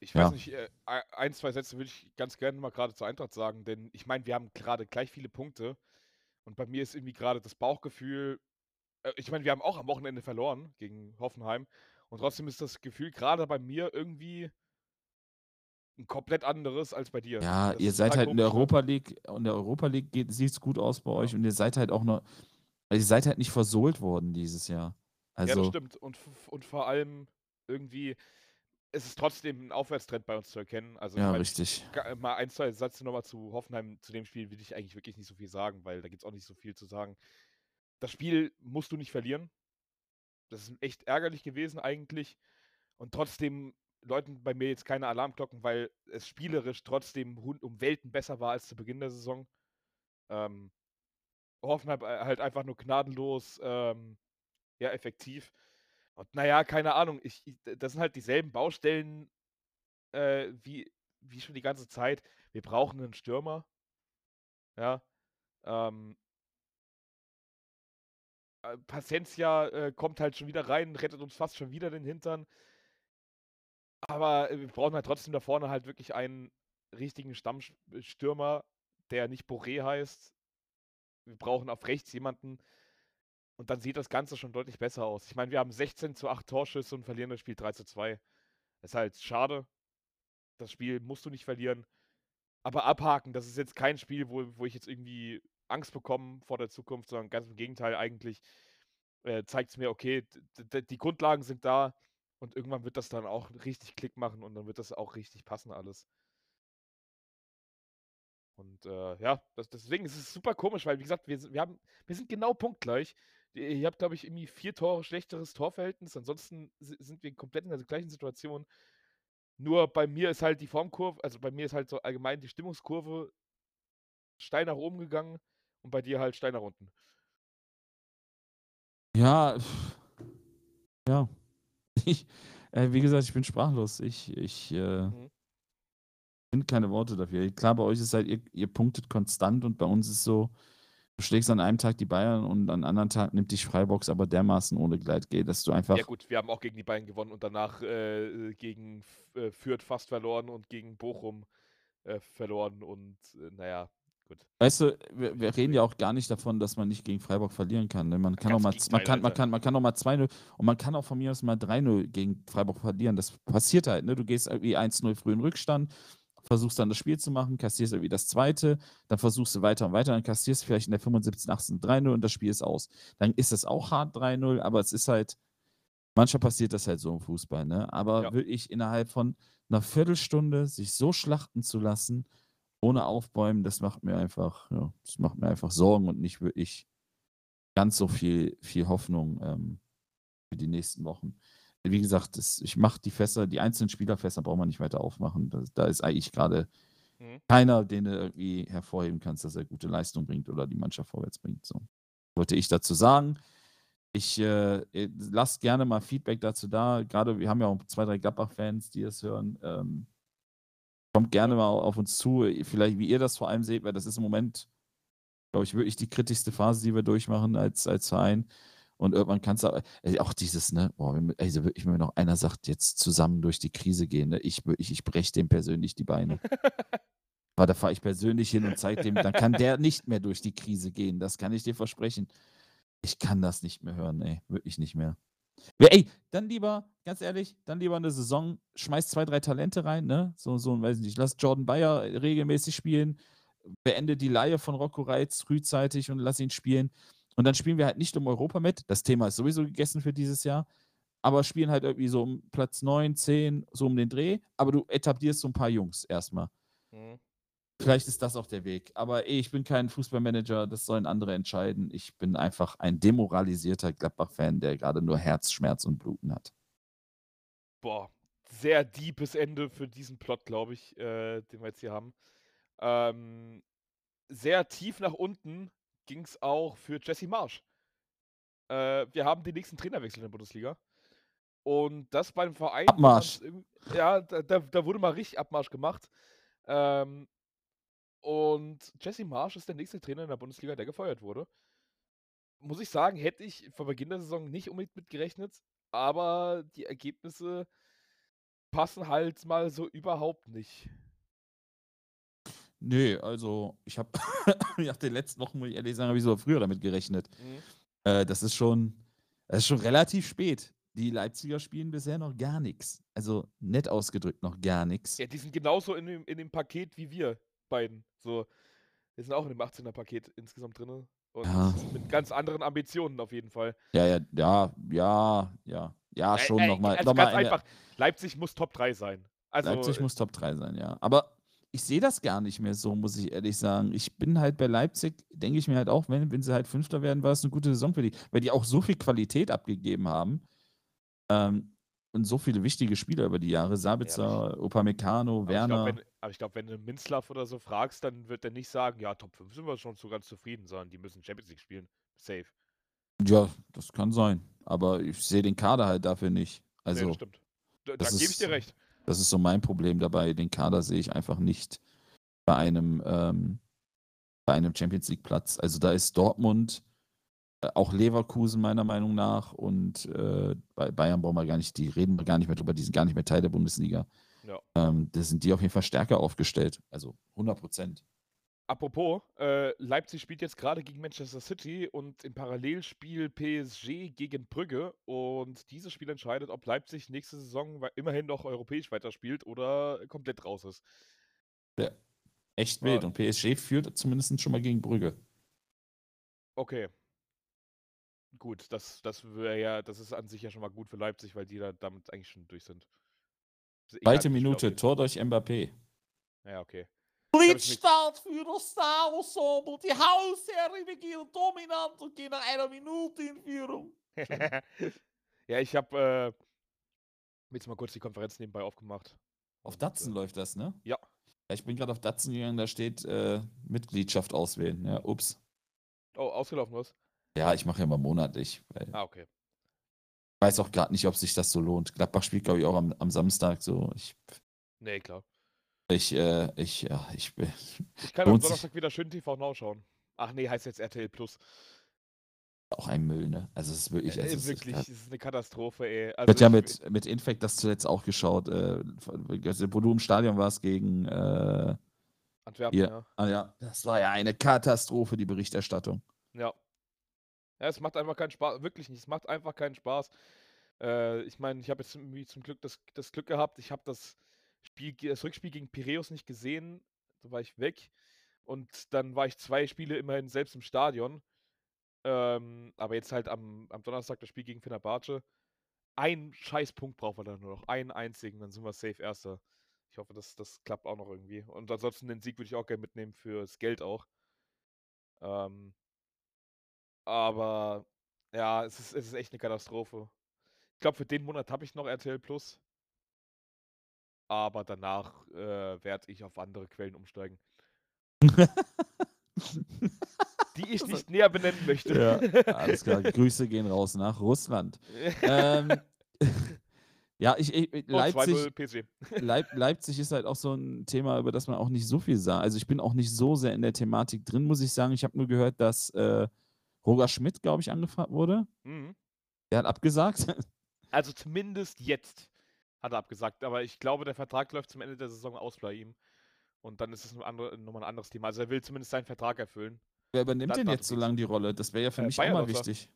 Ich weiß ja. nicht, äh, ein, zwei Sätze würde ich ganz gerne mal gerade zur Eintracht sagen, denn ich meine, wir haben gerade gleich viele Punkte und bei mir ist irgendwie gerade das Bauchgefühl, äh, ich meine, wir haben auch am Wochenende verloren gegen Hoffenheim und trotzdem ist das Gefühl gerade bei mir irgendwie ein komplett anderes als bei dir. Ja, das ihr seid halt in der ne? Europa League, in der Europa League sieht es gut aus bei ja. euch und ihr seid halt auch noch, also ihr seid halt nicht versohlt worden dieses Jahr. Also, ja, das stimmt. Und, und vor allem irgendwie, ist es trotzdem ein Aufwärtstrend bei uns zu erkennen. Also, ja, richtig. Mal ein, zwei Sätze nochmal zu Hoffenheim, zu dem Spiel will ich eigentlich wirklich nicht so viel sagen, weil da gibt es auch nicht so viel zu sagen. Das Spiel musst du nicht verlieren. Das ist echt ärgerlich gewesen eigentlich. Und trotzdem läuten bei mir jetzt keine Alarmglocken, weil es spielerisch trotzdem um Welten besser war als zu Beginn der Saison. Ähm, Hoffenheim äh, halt einfach nur gnadenlos, ähm, ja, effektiv. Und naja, keine Ahnung, ich, ich, das sind halt dieselben Baustellen äh, wie, wie schon die ganze Zeit. Wir brauchen einen Stürmer. Ja. Ähm, äh, Paciencia äh, kommt halt schon wieder rein, rettet uns fast schon wieder den Hintern. Aber äh, wir brauchen halt trotzdem da vorne halt wirklich einen richtigen Stammstürmer, der nicht Boré heißt. Wir brauchen auf rechts jemanden. Und dann sieht das Ganze schon deutlich besser aus. Ich meine, wir haben 16 zu 8 Torschüsse und verlieren das Spiel 3 zu 2. Das ist halt schade. Das Spiel musst du nicht verlieren. Aber abhaken, das ist jetzt kein Spiel, wo, wo ich jetzt irgendwie Angst bekomme vor der Zukunft, sondern ganz im Gegenteil, eigentlich äh, zeigt es mir, okay, die Grundlagen sind da und irgendwann wird das dann auch richtig Klick machen und dann wird das auch richtig passen alles. Und äh, ja, das, deswegen ist es super komisch, weil wie gesagt, wir, wir, haben, wir sind genau punktgleich. Ihr habt, glaube ich, irgendwie vier Tore schlechteres Torverhältnis. Ansonsten sind wir komplett in der gleichen Situation. Nur bei mir ist halt die Formkurve, also bei mir ist halt so allgemein die Stimmungskurve steil nach oben gegangen und bei dir halt steil nach unten. Ja, ja, Ich, äh, wie gesagt, ich bin sprachlos. Ich, ich äh, mhm. finde keine Worte dafür. Klar, bei euch ist halt, ihr, ihr punktet konstant und bei uns ist so, du schlägst an einem Tag die Bayern und an anderen Tag nimmt dich Freibox aber dermaßen ohne Gleitgel, dass du einfach. Ja, gut, wir haben auch gegen die Bayern gewonnen und danach äh, gegen äh, Fürth fast verloren und gegen Bochum äh, verloren und äh, naja, gut. Weißt du, wir, wir, reden ja auch gar nicht davon, dass man nicht gegen Freiburg verlieren kann. Ne? Man kann auch mal, man kann, man kann, man kann auch mal 2-0 und man kann auch von mir aus mal 3-0 gegen Freiburg verlieren. Das passiert halt, ne? Du gehst irgendwie 1-0 früh in Rückstand, versuchst dann das Spiel zu machen, kassierst irgendwie das zweite, dann versuchst du weiter und weiter, dann kassierst du vielleicht in der 75, 18, 3-0 und das Spiel ist aus. Dann ist es auch hart 3-0, aber es ist halt, manchmal passiert das halt so im Fußball, ne? Aber ja. wirklich innerhalb von einer Viertelstunde sich so schlachten zu lassen, ohne Aufbäumen, das macht mir einfach, ja, das macht mir einfach Sorgen und nicht wirklich ganz so viel, viel Hoffnung ähm, für die nächsten Wochen wie gesagt, das, ich mache die Fässer, die einzelnen Spielerfässer braucht man nicht weiter aufmachen. Das, da ist eigentlich gerade mhm. keiner, den du irgendwie hervorheben kannst, dass er gute Leistung bringt oder die Mannschaft vorwärts bringt. So. Wollte ich dazu sagen. Ich äh, lasst gerne mal Feedback dazu da. Gerade wir haben ja auch zwei, drei Gladbach-Fans, die es hören. Ähm, kommt gerne mal auf uns zu. Vielleicht, wie ihr das vor allem seht, weil das ist im Moment, glaube ich, wirklich die kritischste Phase, die wir durchmachen als, als Verein. Und irgendwann kannst du auch dieses, ne, boah, also wirklich, wenn mir noch einer sagt, jetzt zusammen durch die Krise gehen, ne, ich, ich, ich breche dem persönlich die Beine. (laughs) Aber da fahre ich persönlich hin und zeige dem, dann kann der nicht mehr durch die Krise gehen. Das kann ich dir versprechen. Ich kann das nicht mehr hören, ey. Wirklich nicht mehr. Ey, dann lieber, ganz ehrlich, dann lieber eine Saison, schmeiß zwei, drei Talente rein, ne? So, so, weiß nicht, lass Jordan Bayer regelmäßig spielen, beende die Laie von Rocco Reitz frühzeitig und lass ihn spielen. Und dann spielen wir halt nicht um Europa mit. Das Thema ist sowieso gegessen für dieses Jahr. Aber spielen halt irgendwie so um Platz 9, 10, so um den Dreh. Aber du etablierst so ein paar Jungs erstmal. Mhm. Vielleicht ist das auch der Weg. Aber ey, ich bin kein Fußballmanager, das sollen andere entscheiden. Ich bin einfach ein demoralisierter Gladbach-Fan, der gerade nur Herzschmerz und Bluten hat. Boah, sehr deepes Ende für diesen Plot, glaube ich, äh, den wir jetzt hier haben. Ähm, sehr tief nach unten ging es auch für Jesse Marsch. Äh, wir haben den nächsten Trainerwechsel in der Bundesliga. Und das beim Verein. Abmarsch. Ja, da, da, wurde mal richtig Abmarsch gemacht. Ähm, und Jesse Marsch ist der nächste Trainer in der Bundesliga, der gefeuert wurde. Muss ich sagen, hätte ich vor Beginn der Saison nicht unbedingt mitgerechnet, aber die Ergebnisse passen halt mal so überhaupt nicht. Nee, also ich habe nach (coughs) den letzten Wochen, muss ich ehrlich sagen, habe ich so früher damit gerechnet. Mhm. Äh, das ist schon, das ist schon relativ spät. Die Leipziger spielen bisher noch gar nichts. Also nett ausgedrückt noch gar nichts. Ja, die sind genauso in dem, in dem Paket wie wir beiden. So, wir sind auch in dem 18er-Paket insgesamt drin. Und ja. mit ganz anderen Ambitionen auf jeden Fall. Ja, ja, ja, ja, ja. Ja, schon äh, nochmal. Also noch ganz eine... einfach, Leipzig muss Top 3 sein. Also, Leipzig muss Top 3 sein, ja. Aber ich sehe das gar nicht mehr so, muss ich ehrlich sagen. Ich bin halt bei Leipzig, denke ich mir halt auch, wenn, wenn sie halt Fünfter werden, war es eine gute Saison für die, weil die auch so viel Qualität abgegeben haben. Ähm, und so viele wichtige Spieler über die Jahre. Sabitzer, ja, Upamecano, aber Werner. Ich glaub, wenn, aber ich glaube, wenn du Minzlaff oder so fragst, dann wird er nicht sagen, ja, Top 5 sind wir schon so ganz zufrieden, sondern die müssen Champions League spielen. Safe. Ja, das kann sein. Aber ich sehe den Kader halt dafür nicht. Also, nee, das stimmt. Da, da gebe ich dir recht. Das ist so mein Problem dabei. Den Kader sehe ich einfach nicht bei einem, ähm, bei einem Champions League Platz. Also da ist Dortmund, auch Leverkusen meiner Meinung nach und äh, bei Bayern brauchen wir gar nicht, die reden wir gar nicht mehr drüber, die sind gar nicht mehr Teil der Bundesliga. Ja. Ähm, da sind die auf jeden Fall stärker aufgestellt. Also 100 Prozent. Apropos, äh, Leipzig spielt jetzt gerade gegen Manchester City und im Parallelspiel PSG gegen Brügge. Und dieses Spiel entscheidet, ob Leipzig nächste Saison immerhin noch europäisch weiterspielt oder komplett raus ist. Ja, echt wild. Ja. Und PSG führt zumindest schon mal gegen Brügge. Okay. Gut, das, das wäre ja, das ist an sich ja schon mal gut für Leipzig, weil die da damit eigentlich schon durch sind. Zweite Minute, Tor durch Mbappé. Ja, okay. Blitzstart für das Star-Ensemble. Die Hausherren beginnen dominant und gehen nach einer Minute in Führung. (laughs) ja, ich habe äh, jetzt mal kurz die Konferenz nebenbei aufgemacht. Auf Datsen äh, läuft das, ne? Ja. Ich bin gerade auf Datsen gegangen, da steht äh, Mitgliedschaft auswählen. Ja, ups. Oh, ausgelaufen was? Ja, ich mache ja mal monatlich. ah, okay. Ich weiß auch gerade nicht, ob sich das so lohnt. Gladbach spielt, glaube ich, auch am, am Samstag so. Ich, nee, klar. Ich, äh, ich, ja, ich bin. Ich kann (laughs) am Donnerstag wieder schön TV Now schauen. Ach nee, heißt jetzt RTL Plus. Auch ein Müll, ne? Also es ist wirklich. Also es wirklich, es ist eine Katastrophe, ey. Also wird ja mit, mit Infect das zuletzt auch geschaut, äh, du im Stadion warst gegen, äh, Antwerpen, ja. Ah ja, das war ja eine Katastrophe, die Berichterstattung. Ja. Ja, es macht einfach keinen Spaß, wirklich nicht. Es macht einfach keinen Spaß. Äh, ich meine, ich habe jetzt irgendwie zum Glück das, das Glück gehabt, ich habe das Spiel, das Rückspiel gegen Piräus nicht gesehen. Da war ich weg. Und dann war ich zwei Spiele immerhin selbst im Stadion. Ähm, aber jetzt halt am, am Donnerstag das Spiel gegen Fenerbahce. Ein Scheißpunkt brauchen wir dann nur noch. Einen einzigen, dann sind wir safe Erster. Ich hoffe, das, das klappt auch noch irgendwie. Und ansonsten den Sieg würde ich auch gerne mitnehmen fürs Geld auch. Ähm, aber ja, es ist, es ist echt eine Katastrophe. Ich glaube, für den Monat habe ich noch RTL Plus. Aber danach äh, werde ich auf andere Quellen umsteigen, die ich nicht näher benennen möchte. Ja, alles klar. (laughs) Grüße gehen raus nach Russland. ähm, (laughs) (laughs) ja, ich, ich Leipzig, 2-0 PC. Leip, Leipzig ist halt auch so ein Thema, über das man auch nicht so viel sagt. Also ich bin auch nicht so sehr in der Thematik drin, muss ich sagen. Ich habe nur gehört, dass äh, Roger Schmidt, glaube ich, angefragt wurde. Mhm. Der hat abgesagt. (laughs) Also zumindest jetzt hat er abgesagt. Aber ich glaube, der Vertrag läuft zum Ende der Saison aus bei ihm. Und dann ist es andere, nochmal ein anderes Thema. Also er will zumindest seinen Vertrag erfüllen. Wer übernimmt denn jetzt so lange die Rolle? Das wäre ja für Äh, mich auch mal wichtig.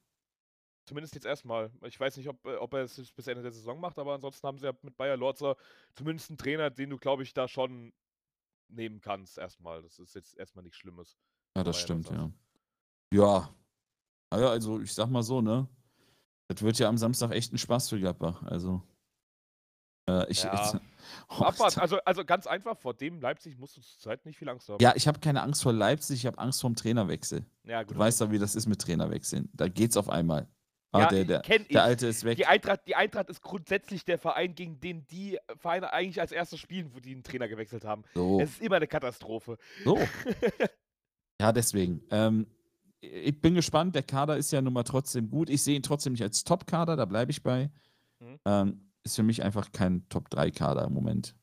Zumindest jetzt erstmal. Ich weiß nicht, ob, äh, ob er es bis Ende der Saison macht, aber ansonsten haben sie ja mit Bayer Lorzer zumindest einen Trainer, den du, glaube ich, da schon nehmen kannst erstmal. Das ist jetzt erstmal nichts Schlimmes. Ja, das Bayern stimmt, Lotzer. ja. Ja. Ah ja, also ich sag mal so, ne? Das wird ja am Samstag echt ein Spaß für Gladbach. Also. Äh, ich, Ja. (laughs) Oh, Abwarten. Also, also ganz einfach, vor dem Leipzig musst du zurzeit nicht viel Angst haben. Ja, ich habe keine Angst vor Leipzig, ich habe Angst vor dem Trainerwechsel. ja Du gut. weißt doch, wie das ist mit Trainerwechseln. Da geht's auf einmal. Ah, ja, der, der, der Alte ist weg. Die Eintracht, die Eintracht ist grundsätzlich der Verein, gegen den die Vereine eigentlich als erstes spielen, wo die einen Trainer gewechselt haben. So, Es ist immer eine Katastrophe. so. (laughs) Ja, deswegen. Ähm, ich bin gespannt. Der Kader ist ja nun mal trotzdem gut. Ich sehe ihn trotzdem nicht als Top-Kader, da bleibe ich bei. Mhm. Ähm, ist für mich einfach kein Top-3-Kader im Moment.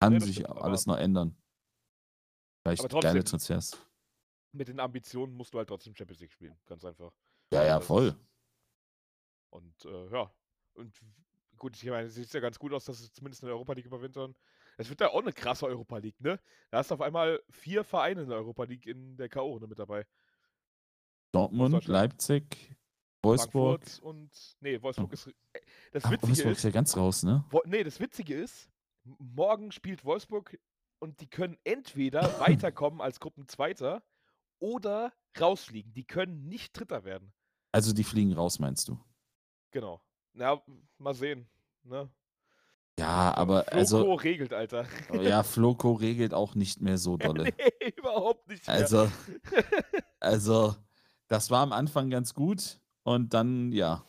Kann das sich stimmt, alles noch ändern. Vielleicht trotzdem- geile Transfers. Mit den Ambitionen musst du halt trotzdem Champions League spielen. Ganz einfach. Ja, ja, voll. Und äh, ja. Und gut, ich meine, es sieht ja ganz gut aus, dass sie zumindest in der Europa League überwintern. Es wird ja auch eine krasse Europa League, ne? Da hast du auf einmal vier Vereine in der Europa League in der K.O. mit dabei. Dortmund. Leipzig, Wolfsburg. Frankfurt und. Nee, Wolfsburg Oh. ist. äh, Das Ach, Witzige Wolfsburg ist. ist ja ganz raus, ne? Wo, nee, das Witzige ist, morgen spielt Wolfsburg und die können entweder (clears throat) weiterkommen als Gruppenzweiter oder rausfliegen. Die können nicht Dritter werden. Also die fliegen raus, meinst du? Genau. Na, mal sehen. Ne? Ja, aber Floko also, regelt, Alter. ja, Floco regelt auch nicht mehr so (laughs) dolle. nee, überhaupt nicht mehr. Also, (laughs) also, das war am Anfang ganz gut und dann, ja.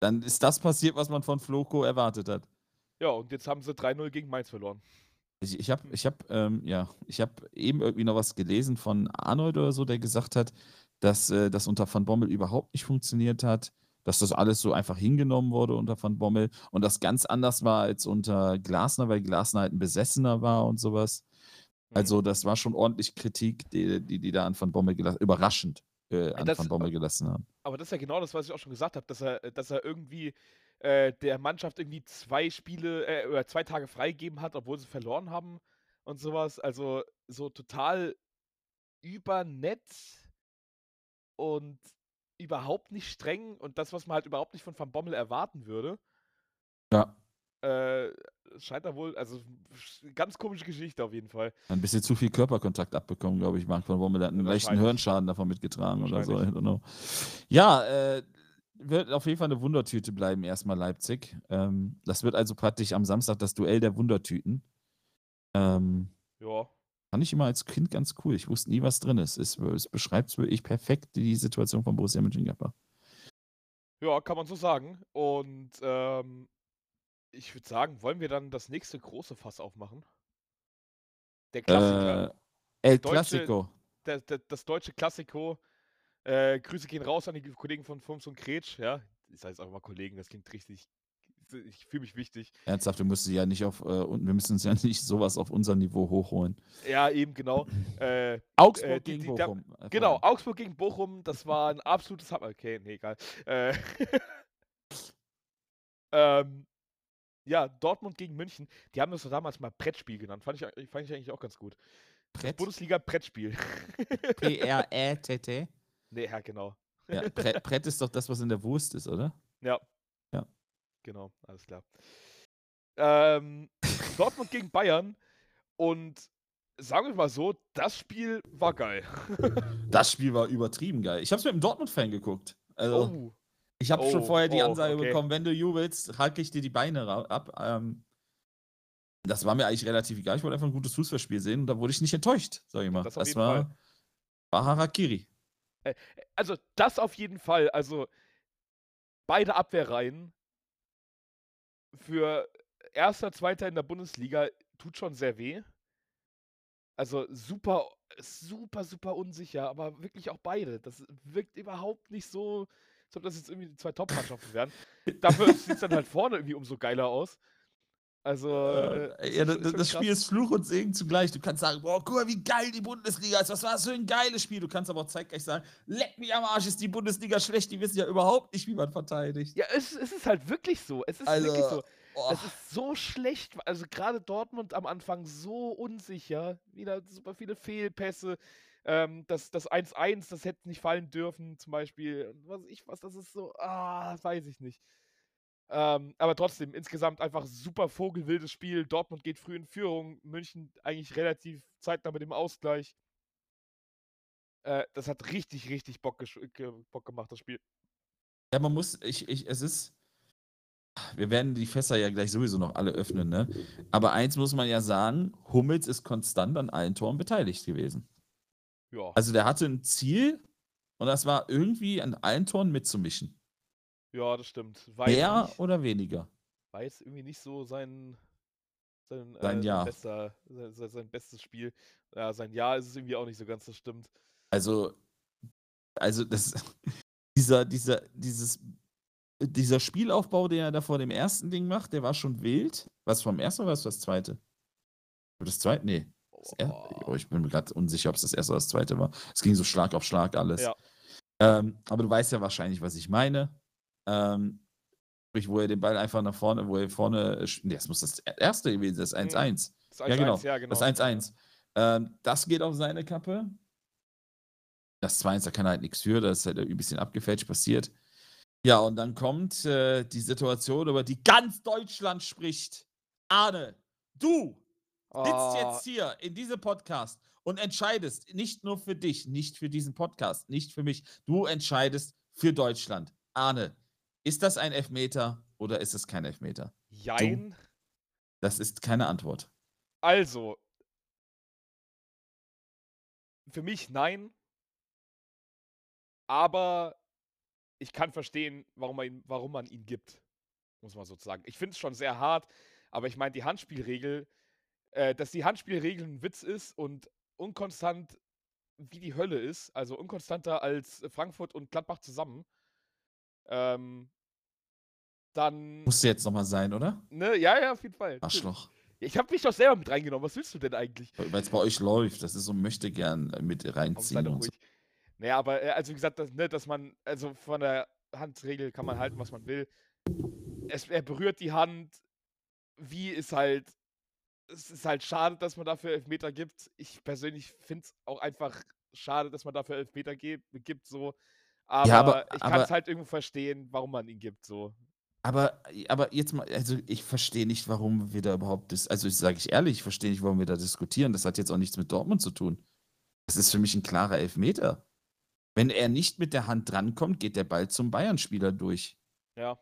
Dann ist das passiert, was man von Floco erwartet hat. ja, und jetzt haben sie 3-0 gegen Mainz verloren. Ich, ich habe ich hab, ähm, ja, ich hab eben irgendwie noch was gelesen von Arnold oder so, der gesagt hat, dass äh, das unter Van Bommel überhaupt nicht funktioniert hat, dass das alles so einfach hingenommen wurde unter Van Bommel und das ganz anders war als unter Glasner, weil Glasner halt ein Besessener war und sowas. Mhm. Also das war schon ordentlich Kritik, die die, die da an Van Bommel gelassen, überraschend äh, an das- Van Bommel gelassen haben. Aber das ist ja genau das, was ich auch schon gesagt habe, dass er, dass er irgendwie äh, der Mannschaft irgendwie zwei Spiele äh, oder zwei Tage freigegeben hat, obwohl sie verloren haben und sowas. Also so total übernett und überhaupt nicht streng und das, was man halt überhaupt nicht von Van Bommel erwarten würde. Ja, Äh, scheint da wohl, also ganz komische Geschichte auf jeden Fall. ein bisschen zu viel Körperkontakt abbekommen, glaube ich. Marc Van Bommel hat einen leichten. Hirnschaden davon mitgetragen oder so. I don't know. Ja, äh, wird auf jeden Fall eine Wundertüte bleiben, erstmal Leipzig. Ähm, das wird also praktisch am Samstag das Duell der Wundertüten. Ähm, Ja. fand ich immer als Kind ganz cool. Ich wusste nie, was drin ist. Es, es beschreibt wirklich perfekt die Situation von Borussia Mönchengladbach. Ja, kann man so sagen. Und ähm, ich würde sagen, wollen wir dann das nächste große Fass aufmachen? Der Klassiker. Äh, El Deutsche- Clasico. der, der, das deutsche Klassiko. Äh, Grüße gehen raus an die Kollegen von Fums und Kretsch. Ja, ich sage jetzt einfach mal Kollegen, das klingt richtig. Ich fühle mich wichtig. Ernsthaft, wir müssen ja nicht auf, äh, und wir müssen uns ja (laughs) nicht sowas auf unser Niveau hochholen. Ja, eben genau. äh, Augsburg Äh, die- gegen die- da- Bochum. Äh, genau. Augsburg gegen Bochum, das war ein absolutes Hammer. Okay, nee, egal. Äh, (laughs) ähm, Ja, Dortmund gegen München. Die haben das doch damals mal Brettspiel genannt. Fand ich, fand ich eigentlich auch ganz gut. Brett? Bundesliga-Brettspiel. (laughs) P-R-E-T-T? nee, ja, genau. Ja, Brett, (laughs) Brett ist doch das, was in der Wurst ist, oder? Ja. Ja. Genau, alles klar. Ähm, Dortmund gegen Bayern und sagen wir mal so, das Spiel war geil. (laughs) Das Spiel war übertrieben geil. Ich habe es mit einem Dortmund-Fan geguckt. Also, Oh, ich habe schon oh, vorher die oh, Ansage okay. bekommen, wenn du jubelst, hacke ich dir die Beine ab. Ähm, das war mir eigentlich relativ egal. Ich wollte einfach ein gutes Fußballspiel sehen und da wurde ich nicht enttäuscht, sag ich mal. Das Das, war, war Harakiri. also das auf jeden Fall. Also beide Abwehrreihen für erster, zweiter in der Bundesliga tut schon sehr weh. Also super, super, super unsicher, aber wirklich auch beide. Das wirkt überhaupt nicht so, als ob das jetzt irgendwie die zwei Top-Mannschaften wären. Dafür (laughs) sieht es dann halt vorne irgendwie umso geiler aus. Also, äh, Äh, ja, das, das Spiel ist Fluch und Segen zugleich. Du kannst sagen, boah, guck mal, wie geil die Bundesliga ist. Was war das für ein geiles Spiel? Du kannst aber auch zeitgleich sagen, leck mich am Arsch, ist die Bundesliga schlecht. Die wissen ja überhaupt nicht, wie man verteidigt. Ja, es, es ist halt wirklich so. Es ist Also, wirklich so. Oh, Es ist so schlecht, also gerade Dortmund am Anfang so unsicher, wieder super viele Fehlpässe. Ähm, das das 1-1, das hätte nicht fallen dürfen, zum Beispiel. Was ich was, das ist so, ah, weiß ich nicht. Ähm, aber trotzdem, insgesamt einfach super vogelwildes Spiel. Dortmund geht früh in Führung, München eigentlich relativ zeitnah mit dem Ausgleich. Äh, das hat richtig, richtig Bock, Bock gemacht, das Spiel. ja, man muss, ich, ich, es ist, wir werden die Fässer ja gleich sowieso noch alle öffnen, ne? Aber eins muss man ja sagen, Hummels ist konstant an allen Toren beteiligt gewesen. Ja, Also der hatte ein Ziel und das war irgendwie an allen Toren mitzumischen. ja, das stimmt. Jetzt Mehr nicht- oder weniger. war jetzt irgendwie nicht so sein, sein, Sein äh, Jahr. Bester, sein, sein- bestes Spiel. Ja, sein Jahr ist es irgendwie auch nicht so ganz, das stimmt. Also, also das, (laughs) dieser, dieser, dieses, dieser Spielaufbau, den er da vor dem ersten Ding macht, der war schon wild. Was vom ersten oder was das zweite? Das zweite? Nee. Das ich bin mir gerade unsicher, ob es das erste oder das zweite war. Es ging so Schlag auf Schlag alles. Ja. Ähm, aber du weißt ja wahrscheinlich, was ich meine. Ähm, sprich, wo er den Ball einfach nach vorne, wo er vorne, sch- nee, das muss das erste gewesen sein, das 1-1. Das Ja, 1-1, genau. ja, genau. Das 1-1. Ähm, das geht auf seine Kappe. Das 2-1, da kann er halt nichts für, das ist halt ein bisschen abgefälscht passiert. Ja, und dann kommt äh, die Situation, über die ganz Deutschland spricht. Arne, du sitzt jetzt hier in diesem Podcast und entscheidest nicht nur für dich, nicht für diesen Podcast, nicht für mich. Du entscheidest für Deutschland. Arne, ist das ein Elfmeter oder ist es kein Elfmeter? Jein. Das ist keine Antwort. Also, für mich nein. Aber ich kann verstehen, warum man ihn, warum man ihn gibt. Muss man sozusagen. Ich finde es schon sehr hart, aber ich meine, die Handspielregel, äh, dass die Handspielregel ein Witz ist und unkonstant wie die Hölle ist, also unkonstanter als Frankfurt und Gladbach zusammen, ähm, dann. Muss jetzt nochmal sein, oder? Ne, ja, ja, auf jeden Fall. Arschloch. Ich habe mich doch selber mit reingenommen. Was willst du denn eigentlich? Weil es bei euch läuft. Das ist so, möchte gern äh, mit reinziehen. Und so. Naja, aber äh, also wie gesagt, das, ne, dass man, also von der Handregel kann man halten, was man will. Es, er berührt die Hand. Wie ist halt. Es ist halt schade, dass man dafür Elfmeter gibt. Ich persönlich finde es auch einfach schade, dass man dafür Elfmeter gibt, so. Aber, aber- ich kann es halt irgendwo verstehen, warum man ihn gibt, so. Aber, aber jetzt mal, also ich verstehe nicht, warum wir da überhaupt das, also ich sage ich ehrlich, ich verstehe nicht, warum wir da diskutieren. Das hat jetzt auch nichts mit Dortmund zu tun. Das ist für mich ein klarer Elfmeter. Wenn er nicht mit der Hand drankommt, geht der Ball zum Bayern-Spieler durch, Ja.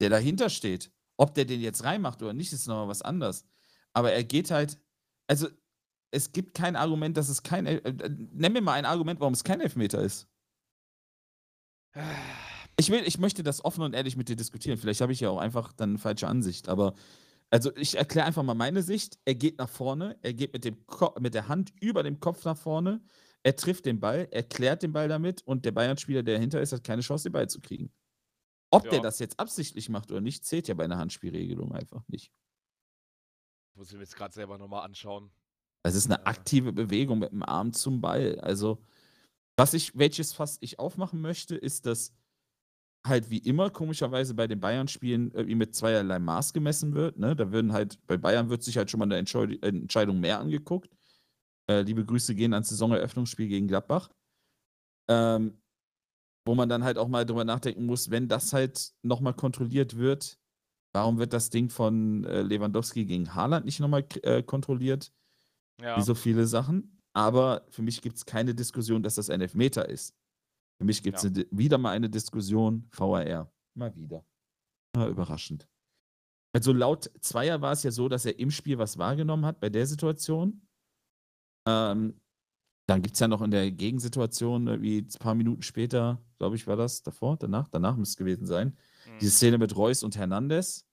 der dahinter steht. Ob der den jetzt reinmacht oder nicht, ist nochmal was anderes. Aber er geht halt, also es gibt kein Argument, dass es kein, äh, nenn mir mal ein Argument, warum es kein Elfmeter ist. Ich, will, ich möchte das offen und ehrlich mit dir diskutieren. Vielleicht habe ich ja auch einfach dann eine falsche Ansicht. Aber also ich erkläre einfach mal meine Sicht. Er geht nach vorne, er geht mit, dem Ko mit der Hand über dem Kopf nach vorne, er trifft den Ball, er klärt den Ball damit und der Bayern-Spieler, der dahinter ist, hat keine Chance, den Ball zu kriegen. Ob der Ja. das jetzt absichtlich macht oder nicht, zählt ja bei einer Handspielregelung einfach nicht. Muss ich mir jetzt gerade selber nochmal anschauen. Es ist eine aktive Bewegung mit dem Arm zum Ball. Also, was ich, welches Fass ich aufmachen möchte, ist, dass halt wie immer komischerweise bei den Bayern-Spielen irgendwie mit zweierlei Maß gemessen wird. Ne? Da würden halt, bei Bayern wird sich halt schon mal eine Entscheid Entscheidung mehr angeguckt. Äh, liebe Grüße gehen ans Saisoneröffnungsspiel gegen Gladbach. Ähm, wo man dann halt auch mal drüber nachdenken muss, wenn das halt nochmal kontrolliert wird, warum wird das Ding von äh, Lewandowski gegen Haaland nicht nochmal äh, kontrolliert? Ja. Wie so viele Sachen. Aber für mich gibt es keine Diskussion, dass das ein Elfmeter ist. Für mich gibt es Ja. wieder mal eine Diskussion, VAR. Mal wieder. Ja, überraschend. Also laut Zweier war es ja so, dass er im Spiel was wahrgenommen hat bei der Situation. Ähm, dann gibt es ja noch in der Gegensituation, äh, wie ein paar Minuten später, glaube ich, war das davor, danach, danach müsste es gewesen sein. Mhm. Diese Szene mit Reus und Hernandez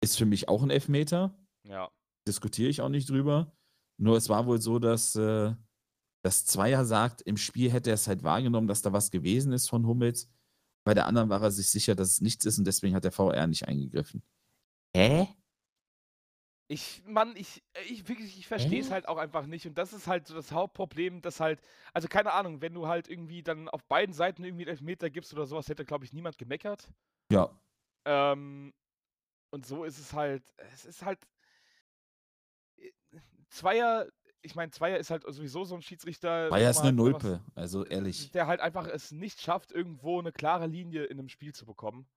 ist für mich auch ein Elfmeter. Ja. Diskutiere ich auch nicht drüber. Nur es war wohl so, dass äh, das Zweier sagt, im Spiel hätte er es halt wahrgenommen, dass da was gewesen ist von Hummels. Bei der anderen war er sich sicher, dass es nichts ist und deswegen hat der VR nicht eingegriffen. Hä? Ich, Mann, ich, äh, ich wirklich, ich verstehe es halt auch einfach nicht. Und das ist halt so das Hauptproblem, dass halt, also keine Ahnung, wenn du halt irgendwie dann auf beiden Seiten irgendwie einen Elfmeter gibst oder sowas, hätte, glaube ich, niemand gemeckert. Ja. Ähm, und so ist es halt, es ist halt. äh, Zweier, ich meine, Zweier ist halt sowieso so ein Schiedsrichter. Ja ist eine Nulpe, also ehrlich. Der halt einfach es nicht schafft, irgendwo eine klare Linie in einem Spiel zu bekommen.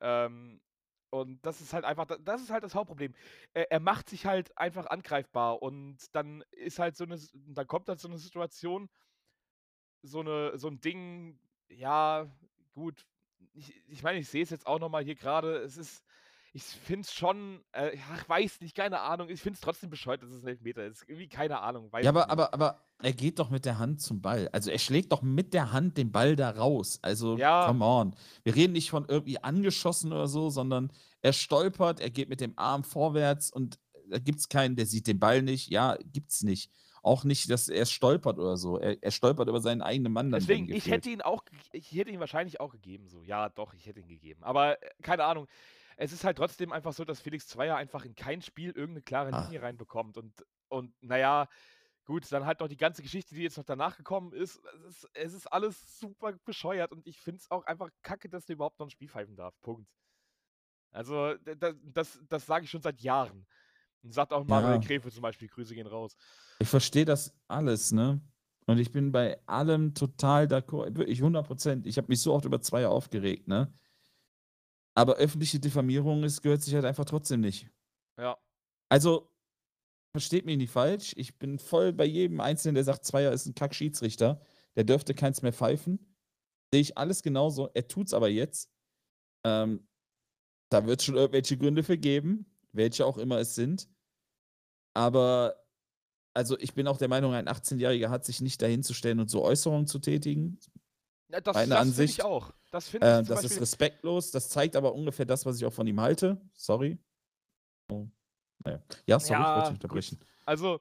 Ähm, und das ist halt einfach, da- das ist halt das Hauptproblem. Er, er macht sich halt einfach angreifbar und dann ist halt so eine, dann kommt halt so eine Situation, so eine, so ein Ding, ja, gut. Ich, ich meine, ich sehe es jetzt auch nochmal hier gerade. Es ist, ich finde es schon, äh, ja, ich weiß nicht, keine Ahnung. Ich finde es trotzdem bescheuert, dass es ein Elfmeter ist. Irgendwie keine Ahnung. Ja, aber, nicht. aber, aber er geht doch mit der Hand zum Ball. Also er schlägt doch mit der Hand den Ball da raus. Also, Ja. come on. Wir reden nicht von irgendwie angeschossen oder so, sondern er stolpert, er geht mit dem Arm vorwärts und da gibt es keinen, der sieht den Ball nicht. Ja, gibt's nicht. Auch nicht, dass er stolpert oder so. Er, er stolpert über seinen eigenen Mann dann. Deswegen, ich hätte ihn auch, ich hätte ihn wahrscheinlich auch gegeben, so. Ja, doch, ich hätte ihn gegeben. Aber äh, keine Ahnung. Es ist halt trotzdem einfach so, dass Felix Zweier einfach in kein Spiel irgendeine klare Ah. Linie reinbekommt. Und, und naja, gut, dann halt noch die ganze Geschichte, die jetzt noch danach gekommen ist. Es ist, es ist alles super bescheuert und ich finde es auch einfach kacke, dass der überhaupt noch ein Spiel pfeifen darf. Punkt. Also, d- d- das, das sage ich schon seit Jahren. Und sagt auch Manuel Ja. Gräfe zum Beispiel, Grüße gehen raus. Ich verstehe das alles, ne? Und ich bin bei allem total d'accord. Wirklich 100 Prozent. Ich habe mich so oft über Zweier aufgeregt, ne? Aber öffentliche Diffamierung ist, gehört sich halt einfach trotzdem nicht. Ja. Also, versteht mich nicht falsch. Ich bin voll bei jedem Einzelnen, der sagt, Zweier ist ein Kack-Schiedsrichter. Der dürfte keins mehr pfeifen. Sehe ich alles genauso. Er tut's aber jetzt. Ähm, da wird schon irgendwelche Gründe für geben, welche auch immer es sind. Aber, also ich bin auch der Meinung, ein 18-Jähriger hat sich nicht dahin zu stellen und so Äußerungen zu tätigen. Ja, das Meine das finde Ansicht, ich auch. Das finde ich Äh, das Beispiel, ist respektlos. Das zeigt aber ungefähr das, was ich auch von ihm halte. Sorry. Oh. Naja. Ja, sorry, ich wollte Ja, dich gut. unterbrechen. Also,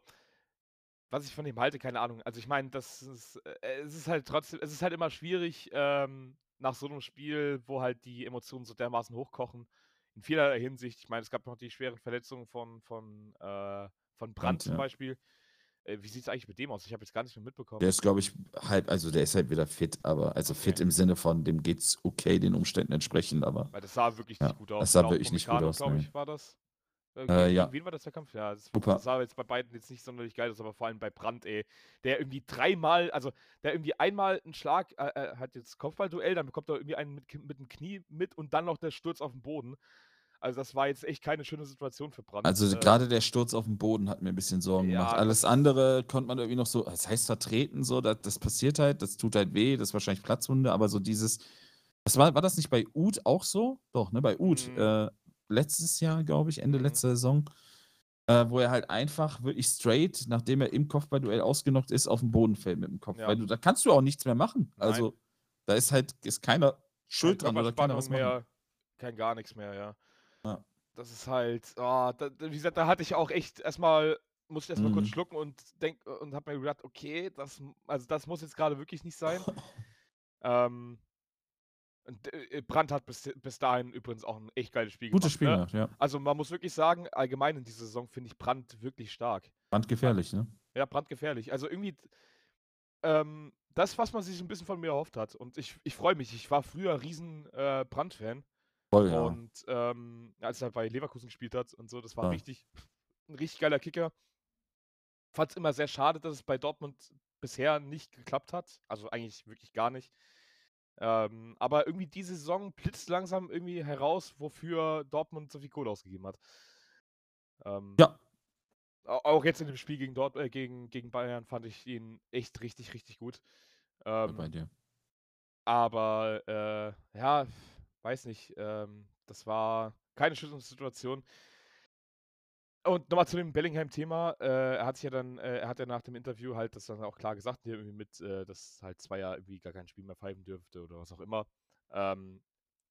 was ich von ihm halte, keine Ahnung. Also ich meine, das ist, äh, es ist halt trotzdem, es ist halt immer schwierig, ähm, nach so einem Spiel, wo halt die Emotionen so dermaßen hochkochen, in vielerlei Hinsicht. Ich meine, es gab noch die schweren Verletzungen von, von, äh, von Brandt Brandt, zum. Beispiel. Wie sieht es eigentlich mit dem aus? Ich habe jetzt gar nicht mehr mitbekommen. Der ist, glaube ich, halb, also der ist halt wieder fit, aber also fit Okay. im Sinne von, dem geht's okay, den Umständen entsprechend, aber Weil das sah wirklich Ja, nicht gut aus. das sah Genau, wirklich nicht gut aus, glaube nee. ich, war das. Äh, Äh, ja. wen war das der Kampf? Ja, das, Super. das sah jetzt bei beiden jetzt nicht sonderlich geil aus, aber vor allem bei Brandt, ey. Der irgendwie dreimal, also der irgendwie einmal einen Schlag, äh, äh, hat jetzt Kopfballduell, dann bekommt er irgendwie einen mit, mit dem Knie mit und dann noch der Sturz auf den Boden. Also das war jetzt echt keine schöne Situation für Brandt. also äh, gerade der Sturz auf den Boden hat mir ein bisschen Sorgen Ja, gemacht. Alles andere konnte man irgendwie noch so, das heißt vertreten, so, das, das passiert halt, das tut halt weh, das ist wahrscheinlich Platzwunde, aber so dieses, das war, war das nicht bei Uth auch so? Doch, ne, bei Uth, Mhm. äh, letztes Jahr, glaube ich, Ende Mhm. letzter Saison, äh, wo er halt einfach wirklich straight, nachdem er im Kopfballduell ausgenockt ist, auf den Boden fällt mit dem Kopf. Ja. Weil du, da kannst du auch nichts mehr machen. Nein. Also, da ist halt, ist keiner schuld dran oder keiner was machen. mehr, kein gar nichts mehr, ja. Das ist halt, ah, da, wie gesagt, da hatte ich auch echt erstmal, musste ich erstmal kurz Mhm. schlucken und denk und habe mir gedacht, okay, das, also das muss jetzt gerade wirklich nicht sein. ähm, und, äh, Brandt hat bis, bis dahin übrigens auch ein echt geiles Spiel Gutes Spiel gemacht. Ne? gemacht, ja. Also man muss wirklich sagen, allgemein in dieser Saison finde ich Brandt wirklich stark. Brandgefährlich, ne? Ja, brandgefährlich. Also irgendwie, ähm, das, was man sich ein bisschen von mir erhofft hat. Und ich, ich freue mich. Ich war früher riesen äh, Brand-Fan. Voll, ja. Und ähm, als er bei Leverkusen gespielt hat und so, das war Ja. richtig, (laughs) ein richtig geiler Kicker. Fand es immer sehr schade, dass es bei Dortmund bisher nicht geklappt hat. Also eigentlich wirklich gar nicht. Ähm, aber irgendwie diese Saison blitzt langsam irgendwie heraus, wofür Dortmund so viel Kohle ausgegeben hat. Ähm, Ja. au- Auch jetzt in dem Spiel gegen, Dort, äh, gegen, gegen Bayern fand ich ihn echt richtig, richtig gut. Ähm, bei dir. aber äh, ja, weiß nicht. Ähm, das war keine Schützungssituation. Und nochmal zu dem Bellingham-Thema. Äh, er hat sich ja dann, äh, er hat ja nach dem Interview halt das dann auch klar gesagt, irgendwie mit, äh, dass halt zwei Jahre irgendwie gar kein Spiel mehr pfeifen dürfte oder was auch immer. Ähm,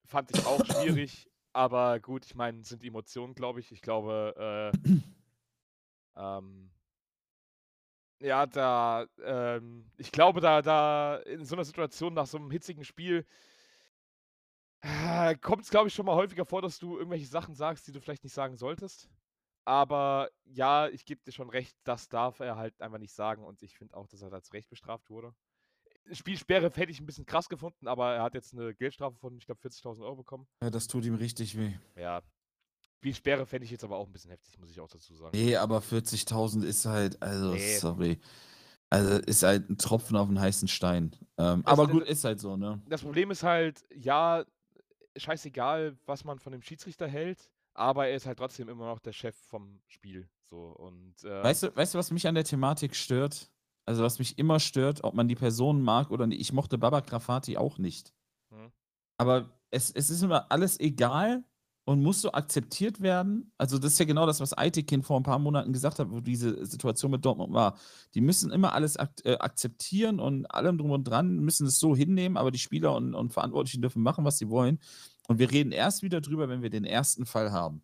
fand ich auch schwierig, aber gut, ich meine, sind Emotionen, glaube ich. Ich glaube, äh, ähm, ja, da, ähm, ich glaube, da, da in so einer Situation nach so einem hitzigen Spiel kommt es, glaube ich, schon mal häufiger vor, dass du irgendwelche Sachen sagst, die du vielleicht nicht sagen solltest. Aber ja, ich gebe dir schon recht, das darf er halt einfach nicht sagen und ich finde auch, dass er da zu Recht bestraft wurde. Spielsperre hätte ich ein bisschen krass gefunden, aber er hat jetzt eine Geldstrafe von, ich glaube, 40.000 Euro bekommen. Ja, das tut ihm richtig weh. Ja. Spielsperre fände ich jetzt aber auch ein bisschen heftig, muss ich auch dazu sagen. Nee, aber 40.000 ist halt, also, Nee. sorry. Also, ist halt ein Tropfen auf einen heißen Stein. Ähm, aber gut, ist halt so, ne? Das Problem ist halt, ja, scheißegal, was man von dem Schiedsrichter hält, aber er ist halt trotzdem immer noch der Chef vom Spiel. So und äh, Weißt du, weißt du, was mich an der Thematik stört? Also, was mich immer stört, ob man die Person mag oder nicht. Ich mochte Baba Grafati auch nicht. Hm. Aber es, es ist immer alles egal und muss so akzeptiert werden. Also, das ist ja genau das, was Aitekin vor ein paar Monaten gesagt hat, wo diese Situation mit Dortmund war. Die müssen immer alles ak äh, akzeptieren und allem drum und dran, müssen es so hinnehmen, aber die Spieler und, und Verantwortlichen dürfen machen, was sie wollen. Und wir reden erst wieder drüber, wenn wir den ersten Fall haben.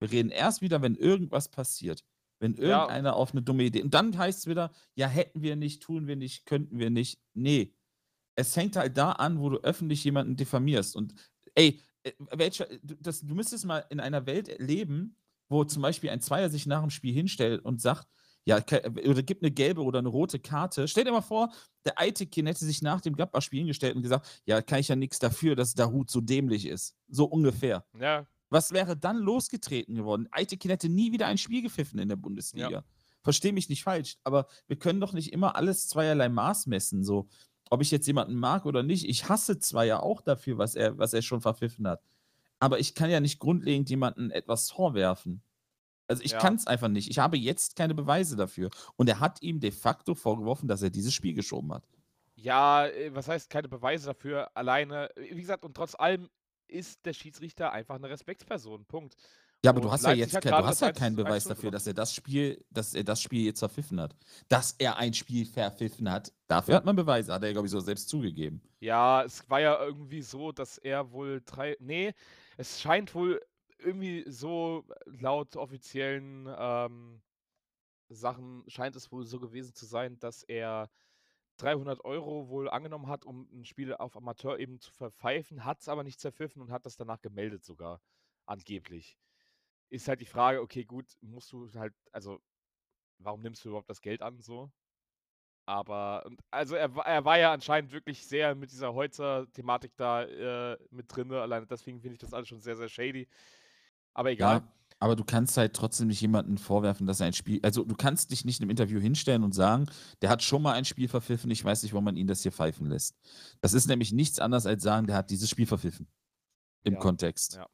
Wir reden erst wieder, wenn irgendwas passiert. Wenn Ja. irgendeiner auf eine dumme Idee. Und dann heißt es wieder, ja, hätten wir nicht, tun wir nicht, könnten wir nicht. Nee. Es hängt halt da an, wo du öffentlich jemanden diffamierst. Und ey, welcher, du- das, du müsstest mal in einer Welt leben, wo zum Beispiel ein Zweier sich nach dem Spiel hinstellt und sagt, ja, ke- oder gibt eine gelbe oder eine rote Karte. Stell dir mal vor, der Eitekin hätte sich nach dem Gladbach-Spiel hingestellt und gesagt, ja, kann ich ja nichts dafür, dass der Hut so dämlich ist. So ungefähr. ja, Was wäre dann losgetreten geworden? Eitekin hätte nie wieder ein Spiel gepfiffen in der Bundesliga. Versteh mich nicht falsch, aber wir können doch nicht immer alles zweierlei Maß messen. So, ob ich jetzt jemanden mag oder nicht. Ich hasse Zweier auch dafür, was er, was er schon verpfiffen hat. Aber ich kann ja nicht grundlegend jemanden etwas vorwerfen. Also ich Ja. kann es einfach nicht. Ich habe jetzt keine Beweise dafür. Und er hat ihm de facto vorgeworfen, dass er dieses Spiel geschoben hat. ja, äh, was heißt keine Beweise dafür? Alleine, äh, wie gesagt, und trotz allem ist der Schiedsrichter einfach eine Respektsperson. Punkt. Ja, aber du hast ja jetzt kein, du hast ja 1 keinen zu- 1 Beweis dafür, dass er das Spiel, dass er das Spiel jetzt verpfiffen hat. Dass er ein Spiel verpfiffen hat. Dafür hat man Beweise, hat er, glaube ich, so selbst zugegeben. Ja, es war ja irgendwie so, dass er wohl drei. Nee, es scheint wohl irgendwie so laut offiziellen ähm, Sachen scheint es wohl so gewesen zu sein, dass er 300 Euro wohl angenommen hat, um ein Spiel auf Amateurebene zu verpfeifen, hat es aber nicht zerpfiffen und hat das danach gemeldet sogar, angeblich. Ist halt die Frage, okay, gut, musst du halt, also, warum nimmst du überhaupt das Geld an, so? Aber, und, also er, er war ja anscheinend wirklich sehr mit dieser Holzer-Thematik da äh, mit drin. Alleine deswegen finde ich das alles schon sehr, sehr shady. Aber egal. Ja, aber du kannst halt trotzdem nicht jemandem vorwerfen, dass er ein Spiel. Also, du kannst dich nicht im Interview hinstellen und sagen, der hat schon mal ein Spiel verpfiffen, ich weiß nicht, warum man ihn das hier pfeifen lässt. Das ist nämlich nichts anderes als sagen, der hat dieses Spiel verpfiffen. Im Ja, Kontext. ja.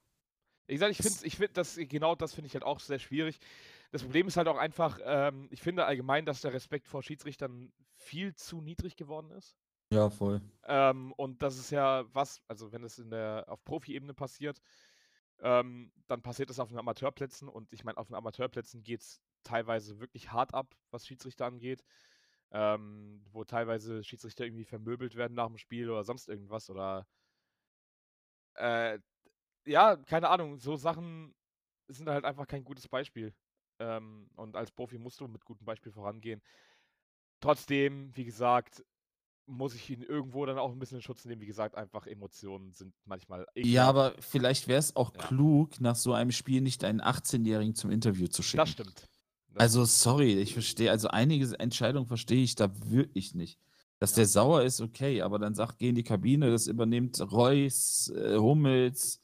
Wie gesagt, ich finde, ich find das, genau das finde ich halt auch sehr schwierig. Das Problem ist halt auch einfach, ähm, ich finde allgemein, dass der Respekt vor Schiedsrichtern viel zu niedrig geworden ist. Ja, voll. Ähm, und das ist ja was, also wenn es in der, auf Profi-Ebene passiert, ähm, dann passiert es auf den Amateurplätzen und ich meine, auf den Amateurplätzen geht es teilweise wirklich hart ab, was Schiedsrichter angeht. Ähm, wo teilweise Schiedsrichter irgendwie vermöbelt werden nach dem Spiel oder sonst irgendwas oder äh, ja, keine Ahnung, so Sachen sind halt einfach kein gutes Beispiel. Ähm, und als Profi musst du mit gutem Beispiel vorangehen. Trotzdem, wie gesagt, muss ich ihn irgendwo dann auch ein bisschen in Schutz nehmen. Wie gesagt, einfach Emotionen sind manchmal. Ja, aber vielleicht wäre es auch Ja. klug, nach so einem Spiel nicht einen 18-Jährigen zum Interview zu schicken. Das stimmt. Das Also, sorry, ich verstehe, also einige Entscheidungen verstehe ich da wirklich nicht. Dass Ja. der sauer ist, okay, aber dann sagt, geh in die Kabine, das übernimmt Reus, äh, Hummels,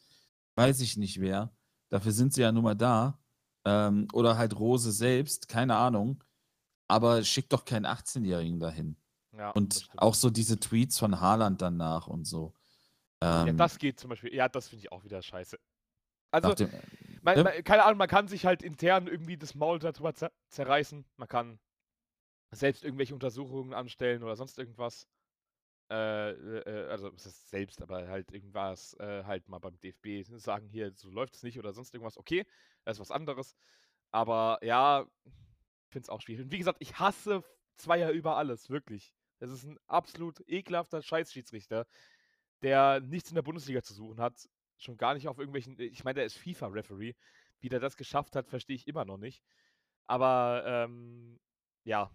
weiß ich nicht wer. Dafür sind sie ja nun mal da. Ähm, oder halt Rose selbst, keine Ahnung. Aber schick doch keinen 18-Jährigen dahin. Ja, Und auch so diese Tweets von Haaland danach und so. Ja, Ähm, das geht zum Beispiel. Ja, das finde ich auch wieder scheiße. Also, dem, man, äh? man, keine Ahnung, man kann sich halt intern irgendwie das Maul darüber zer zerreißen. Man kann selbst irgendwelche Untersuchungen anstellen oder sonst irgendwas. Äh, äh, also, es ist selbst, aber halt irgendwas äh, halt mal beim DFB sagen, hier, so läuft es nicht oder sonst irgendwas. Okay, das ist was anderes. Aber ja, finde es auch schwierig. Und wie gesagt, ich hasse Zweier über alles, wirklich. Das ist ein absolut ekelhafter Scheißschiedsrichter, der nichts in der Bundesliga zu suchen hat. Schon gar nicht auf irgendwelchen. Ich meine, der ist FIFA-Referee. Wie der das geschafft hat, verstehe ich immer noch nicht. Aber ähm, ja,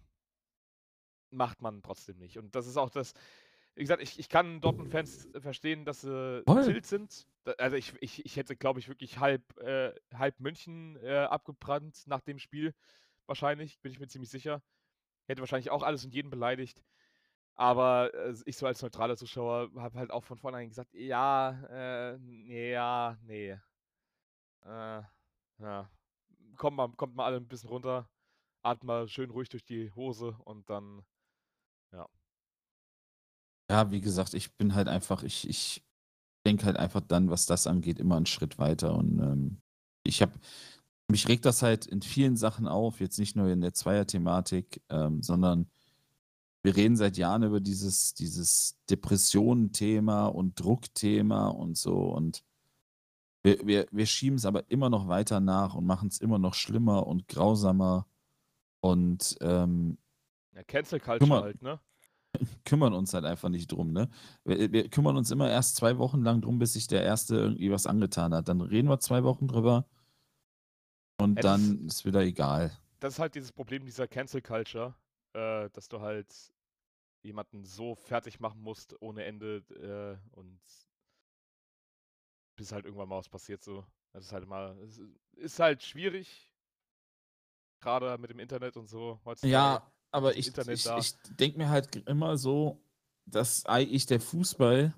macht man trotzdem nicht. Und das ist auch das. Wie gesagt, ich, ich kann Dortmund-Fans verstehen, dass sie Voll. tilt sind. Also ich, ich, ich hätte, glaube ich, wirklich halb, äh, halb München äh, abgebrannt nach dem Spiel. Wahrscheinlich, bin ich mir ziemlich sicher. Hätte wahrscheinlich auch alles und jeden beleidigt. Aber äh, ich so als neutraler Zuschauer habe halt auch von vornherein gesagt, ja, äh, nee, ja, nee. Äh, ja. Kommt mal, kommt mal alle ein bisschen runter, atmet mal schön ruhig durch die Hose und dann, Ja, wie gesagt, ich bin halt einfach, ich, ich denke halt einfach dann, was das angeht, immer einen Schritt weiter. Und ähm, ich habe, mich regt das halt in vielen Sachen auf, jetzt nicht nur in der Zweier-Thematik, ähm, sondern wir reden seit Jahren über dieses, dieses Depressionen-Thema und Druckthema und so. Und wir, wir, wir schieben es aber immer noch weiter nach und machen es immer noch schlimmer und grausamer. Und ähm, ja, Cancel Culture mal, halt, ne? (laughs) kümmern uns halt einfach nicht drum, ne? Wir, wir kümmern uns immer erst zwei Wochen lang drum, bis sich der Erste irgendwie was angetan hat. Dann reden wir zwei Wochen drüber und Ja, dann ist wieder egal. Das ist halt dieses Problem dieser Cancel Culture, äh, dass du halt jemanden so fertig machen musst ohne Ende äh, und bis halt irgendwann mal was passiert so. Das ist halt immer, es ist halt schwierig, gerade mit dem Internet und so heutzutage. Ja, aber ich, Internet ich, da. ich denke mir halt immer so, dass eigentlich der Fußball,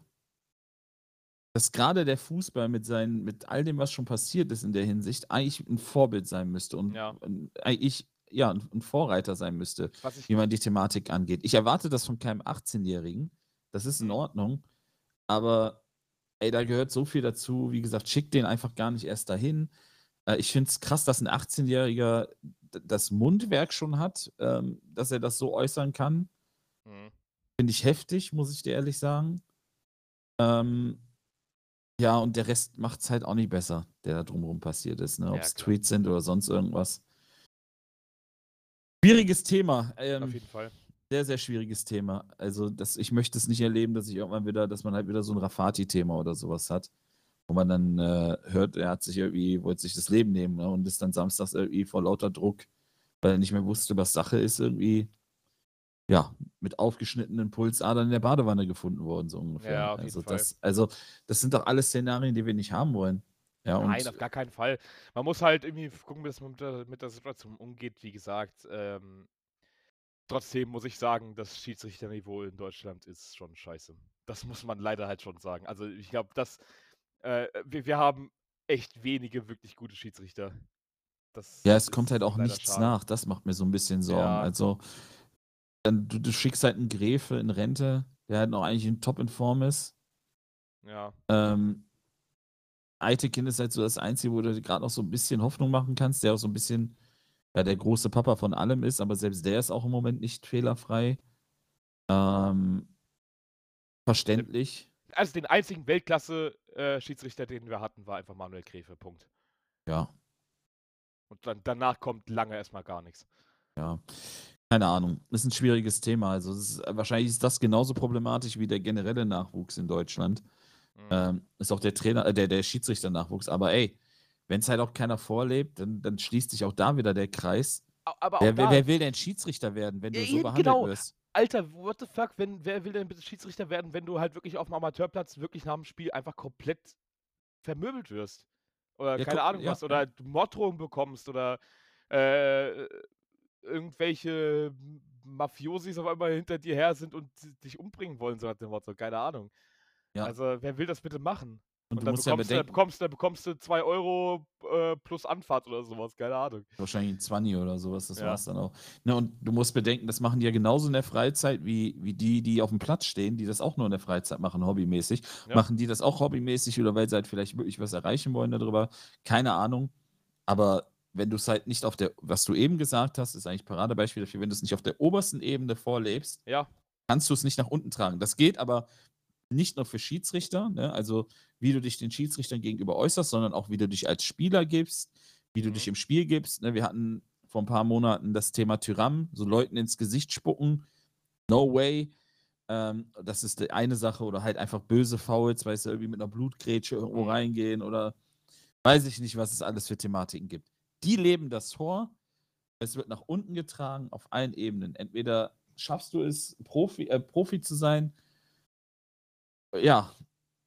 dass gerade der Fußball mit seinen, mit all dem, was schon passiert ist in der Hinsicht, eigentlich ein Vorbild sein müsste und Ja. eigentlich ja ein Vorreiter sein müsste. Wie man die Thematik angeht. Ich erwarte das von keinem 18-Jährigen. Das ist in Mhm. Ordnung. Aber ey, da gehört so viel dazu. Wie gesagt, schick den einfach gar nicht erst dahin. Äh, ich finde es krass, dass ein 18-Jähriger d- das Mundwerk schon hat, ähm, dass er das so äußern kann. Mhm. Finde ich heftig, muss ich dir ehrlich sagen. Ähm, ja, und der Rest macht es halt auch nicht besser, der da drumherum passiert ist. Ne? Ob Ja, es klar. Tweets sind oder sonst irgendwas. Schwieriges Thema. auf Ähm, jeden Fall. sehr, sehr schwieriges Thema. Also, das, ich möchte es nicht erleben, dass ich irgendwann wieder, dass man halt wieder so ein Rafati-Thema oder sowas hat, wo man dann äh, hört, er hat sich irgendwie, wollte sich das Leben nehmen ne, und ist dann samstags irgendwie vor lauter Druck, weil er nicht mehr wusste, was Sache ist, irgendwie, ja, mit aufgeschnittenen Pulsadern in der Badewanne gefunden worden, so ungefähr. Ja, auf jeden also, Fall. das, also, das sind doch alles Szenarien, die wir nicht haben wollen. Ja, Nein, auf gar keinen Fall. Man muss halt irgendwie gucken, dass man mit der, mit der Situation umgeht. Wie gesagt, ähm, trotzdem muss ich sagen, das Schiedsrichterniveau in Deutschland ist schon scheiße. Das muss man leider halt schon sagen. Also ich glaube, dass äh, wir, wir haben echt wenige wirklich gute Schiedsrichter. Das Ja, es kommt halt auch nichts schade. nach. Das macht mir so ein bisschen Sorgen. Ja. Also, dann, du, du schickst halt einen Gräfe in Rente, der halt noch eigentlich in top in Form ist. Ja, Ähm, Eitekin ist halt so das Einzige, wo du gerade noch so ein bisschen Hoffnung machen kannst, der auch so ein bisschen ja, der große Papa von allem ist, aber selbst der ist auch im Moment nicht fehlerfrei. Ähm, verständlich. Also den einzigen Weltklasse-Schiedsrichter, den wir hatten, war einfach Manuel Gräfe. Punkt. Ja, Und dann, danach kommt lange erstmal gar nichts. ja. Keine Ahnung. Das ist ein schwieriges Thema. Also, ist, wahrscheinlich ist das genauso problematisch wie der generelle Nachwuchs in Deutschland. Mhm. Ähm, ist auch der Trainer, äh, der, der Schiedsrichter-Nachwuchs. Aber ey, wenn es halt auch keiner vorlebt, dann, dann schließt sich auch da wieder der Kreis. Wer, wer, da, wer will denn Schiedsrichter werden, wenn Ja, du so eben, behandelt genau. wirst? Alter, what the fuck, wenn, wer will denn bitte Schiedsrichter werden, wenn du halt wirklich auf dem Amateurplatz wirklich nach dem Spiel einfach komplett vermöbelt wirst? Oder Ja, keine Ahnung ja, was, oder du Morddrohungen bekommst oder äh, irgendwelche Mafiosis auf einmal hinter dir her sind und dich umbringen wollen, so nach dem Motto. Keine Ahnung. Ja. Also, wer will das bitte machen? Und, Und, du dann, musst ja bekommst du, bekommst, du- dann bekommst du 2 Euro äh, plus Anfahrt oder sowas, keine Ahnung. wahrscheinlich ein 20 oder sowas, das Ja. war's dann auch. Ne, und du musst bedenken, das machen die ja genauso in der Freizeit wie, wie die, die auf dem Platz stehen, die das auch nur in der Freizeit machen, hobbymäßig. Ja. Machen die das auch hobbymäßig oder weil sie halt vielleicht wirklich was erreichen wollen darüber? Keine Ahnung. Aber wenn du es halt nicht auf der, was du eben gesagt hast, ist eigentlich Paradebeispiel dafür, wenn du es nicht auf der obersten Ebene vorlebst, Ja, kannst du es nicht nach unten tragen. Das geht aber nicht nur für Schiedsrichter, ne? also wie du dich den Schiedsrichtern gegenüber äußerst, sondern auch wie du dich als Spieler gibst, wie du Mhm. dich im Spiel gibst. Ne? Wir hatten vor ein paar Monaten das Thema Tyram, so Leuten ins Gesicht spucken. No way. Ähm, das ist die eine Sache oder halt einfach böse Fouls, weißt du, irgendwie mit einer Blutgrätsche irgendwo Mhm. reingehen oder weiß ich nicht, was es alles für Thematiken gibt. Die leben das vor. Es wird nach unten getragen auf allen Ebenen. Entweder schaffst du es, Profi, äh, Profi zu sein, ja,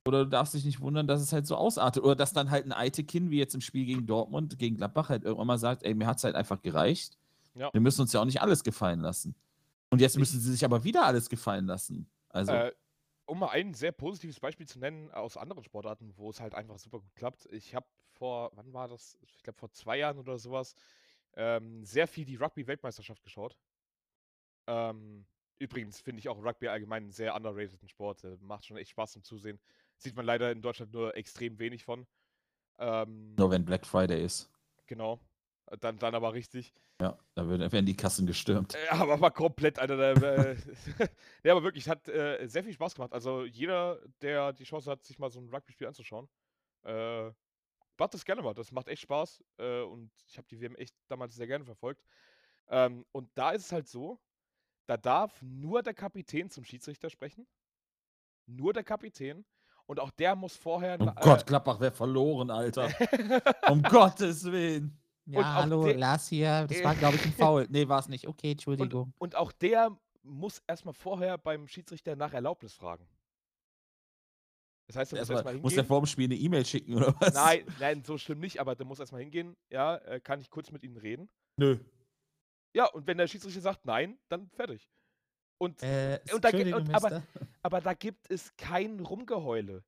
oder du darfst dich nicht wundern, dass es halt so ausartet. Oder dass dann halt ein Eitekin, wie jetzt im Spiel gegen Dortmund, gegen Gladbach, halt irgendwann mal sagt, ey, mir hat es halt einfach gereicht. Ja. Wir müssen uns ja auch nicht alles gefallen lassen. Und jetzt müssen sie sich aber wieder alles gefallen lassen. Also, Äh, um mal ein sehr positives Beispiel zu nennen aus anderen Sportarten, wo es halt einfach super gut klappt. Ich habe vor, wann war das? Ich glaube vor zwei Jahren oder sowas, ähm, sehr viel die Rugby-Weltmeisterschaft geschaut. Ähm, übrigens finde ich auch Rugby allgemein einen sehr underrateden Sport. Der macht schon echt Spaß zum Zusehen. Sieht man leider in Deutschland nur extrem wenig von. Ähm, nur wenn Black Friday ist. Genau. Dann, dann aber richtig. Ja, da werden die Kassen gestürmt. Äh, aber war komplett der. Äh, (laughs) ja, aber wirklich, hat äh, sehr viel Spaß gemacht. Also jeder, der die Chance hat, sich mal so ein Rugby-Spiel anzuschauen, äh, macht das gerne mal. Das macht echt Spaß. Äh, und ich habe die WM echt damals sehr gerne verfolgt. Ähm, und da ist es halt so, da darf nur der Kapitän zum Schiedsrichter sprechen. Nur der Kapitän. Und auch der muss vorher. Oh na- Gott, Gladbach wäre verloren, Alter. um (laughs) Gottes Willen. Und Ja, auch hallo, der- Lars hier. Das war, glaube ich, ein (laughs) Foul. Nee, war es nicht. Okay, Entschuldigung. Und auch der muss erstmal vorher beim Schiedsrichter nach Erlaubnis fragen. Das heißt, er muss Erstmal, erstmal muss der vor dem Spiel eine E-Mail schicken, oder was? Nein, nein, so schlimm nicht, aber der muss erstmal hingehen. Ja, äh, kann ich kurz mit Ihnen reden? Nö. Ja, und wenn der Schiedsrichter sagt nein, dann fertig. Und, Äh, und da und- aber- (laughs) aber da gibt es kein Rumgeheule.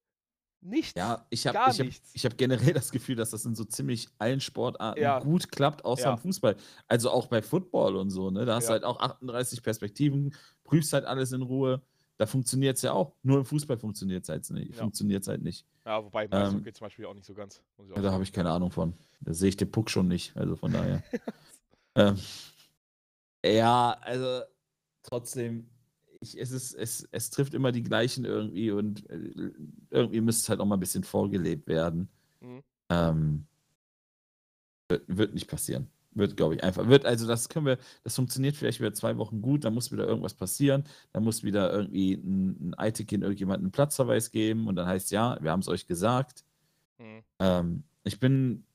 Nichts. Ja, ich habe ich hab, ich hab generell das Gefühl, dass das in so ziemlich allen Sportarten Ja. gut klappt, außer Ja. im Fußball. Also auch bei Football und so, ne? Da hast du Ja. halt auch 38 Perspektiven, prüfst halt alles in Ruhe. Da funktioniert es ja auch. Nur im Fußball funktioniert es halt nicht. Ja. Funktioniert's halt nicht. Ja, wobei Ähm, Meisterhockey zum Beispiel auch nicht so ganz. da habe ich keine Ahnung von. Da sehe ich den Puck schon nicht. Also von daher. (laughs) ähm, ja, also trotzdem, ich, es, ist, es, es trifft immer die gleichen irgendwie und äh, irgendwie müsste es halt auch mal ein bisschen vorgelebt werden. Mhm. Ähm, wird, wird nicht passieren. Wird, glaube ich, einfach. Wird, also das können wir, das funktioniert vielleicht wieder zwei Wochen gut, dann muss wieder irgendwas passieren, dann muss wieder irgendwie ein, ein Eitekin irgendjemand einen Platzverweis geben und dann heißt ja, wir haben es euch gesagt. Mhm. Ähm, ich bin,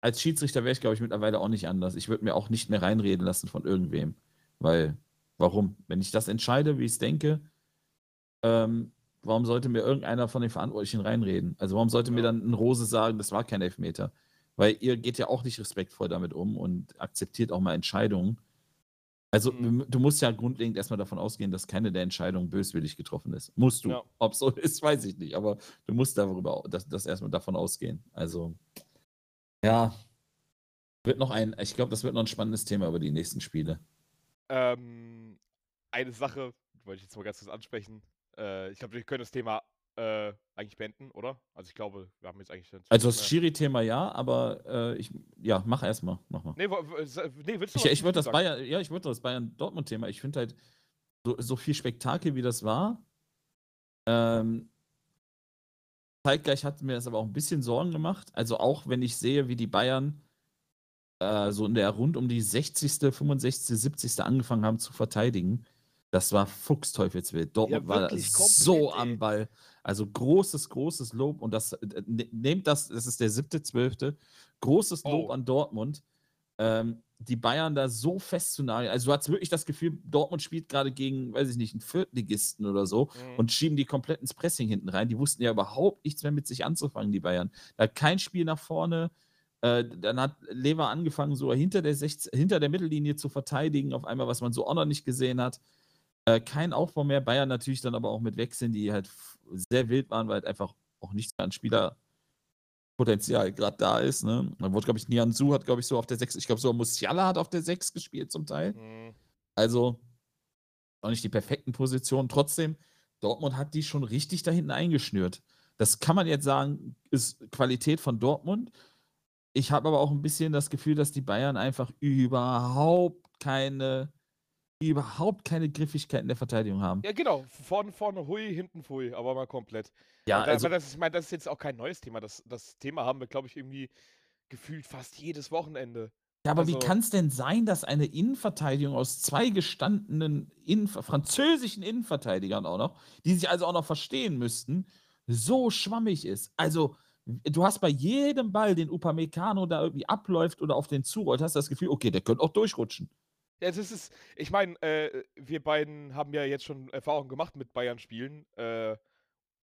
als Schiedsrichter wäre ich, glaube ich, mittlerweile auch nicht anders. Ich würde mir auch nicht mehr reinreden lassen von irgendwem. Weil, warum? Wenn ich das entscheide, wie ich es denke, ähm, warum sollte mir irgendeiner von den Verantwortlichen reinreden? Also warum sollte mir Ja. dann ein Rose sagen, das war kein Elfmeter? Weil ihr geht ja auch nicht respektvoll damit um und akzeptiert auch mal Entscheidungen. Also Mhm. du, du musst ja grundlegend erstmal davon ausgehen, dass keine der Entscheidungen böswillig getroffen ist. Musst du. Ja. Ob so (laughs) ist, weiß ich nicht. Aber du musst darüber, das, das erstmal davon ausgehen. Also, ja. Wird noch ein, ich glaube, das wird noch ein spannendes Thema über die nächsten Spiele. Ähm, eine Sache wollte ich jetzt mal ganz kurz ansprechen. Äh, ich glaube, wir können das Thema äh, eigentlich beenden, oder? Also ich glaube, wir haben jetzt eigentlich. Also das mehr- Schiri-Thema ja, aber äh, ich, ja, mach erstmal. Mach mal. Nee, nee willst du Ich, ich würde das? Bayern, ja, ich würde das Bayern-Dortmund-Thema. Ich finde halt, so, so viel Spektakel wie das war, ähm, zeitgleich hat mir das aber auch ein bisschen Sorgen gemacht. Also auch wenn ich sehe, wie die Bayern äh, so in der rund um die 60., 65., 70. angefangen haben zu verteidigen. Das war Fuchsteufelswild. Dortmund war wirklich so ey. am Ball. Also großes, großes Lob. Und das äh, ne- nehmt das, das ist der siebte, zwölfte. Großes Lob Oh. an Dortmund. Ähm, die Bayern da so festzunageln. Also du hast wirklich das Gefühl, Dortmund spielt gerade gegen, weiß ich nicht, einen Viertligisten oder so Mhm. und schieben die komplett ins Pressing hinten rein. Die wussten ja überhaupt nichts mehr mit sich anzufangen, die Bayern. Da hat kein Spiel nach vorne. Äh, dann hat Lever angefangen, so hinter der, 16, hinter der Mittellinie zu verteidigen, auf einmal, was man so auch noch nicht gesehen hat. Äh, kein Aufbau mehr. Bayern natürlich dann aber auch mit Wechseln, die halt sehr wild waren, weil halt einfach auch nicht an Spielerpotenzial gerade da ist. Ne? Da wurde, glaube ich, Nian Su hat, glaube ich, so auf der 6, ich glaube, so Musiala hat auf der 6 gespielt zum Teil. Mhm. Also auch nicht die perfekten Positionen. Trotzdem, Dortmund hat die schon richtig da hinten eingeschnürt. Das kann man jetzt sagen, ist Qualität von Dortmund. Ich habe aber auch ein bisschen das Gefühl, dass die Bayern einfach überhaupt keine, überhaupt keine Griffigkeit in der Verteidigung haben. Ja, genau. Vorne, vorne hui, hinten hui, aber mal komplett. Ja, da- also, aber das, ist- ich meine, das ist jetzt auch kein neues Thema. Das, das Thema haben wir, glaube ich, irgendwie gefühlt fast jedes Wochenende. ja, aber wie also- kann es denn sein, dass eine Innenverteidigung aus zwei gestandenen Innen französischen Innenverteidigern auch noch, die sich also auch noch verstehen müssten, so schwammig ist? Also, du hast bei jedem Ball, den Upamecano da irgendwie abläuft oder auf den zurollt, hast du das Gefühl, okay, der könnte auch durchrutschen. Ja, das ist, ich meine, äh, wir beiden haben ja jetzt schon Erfahrungen gemacht mit Bayern-Spielen. Äh,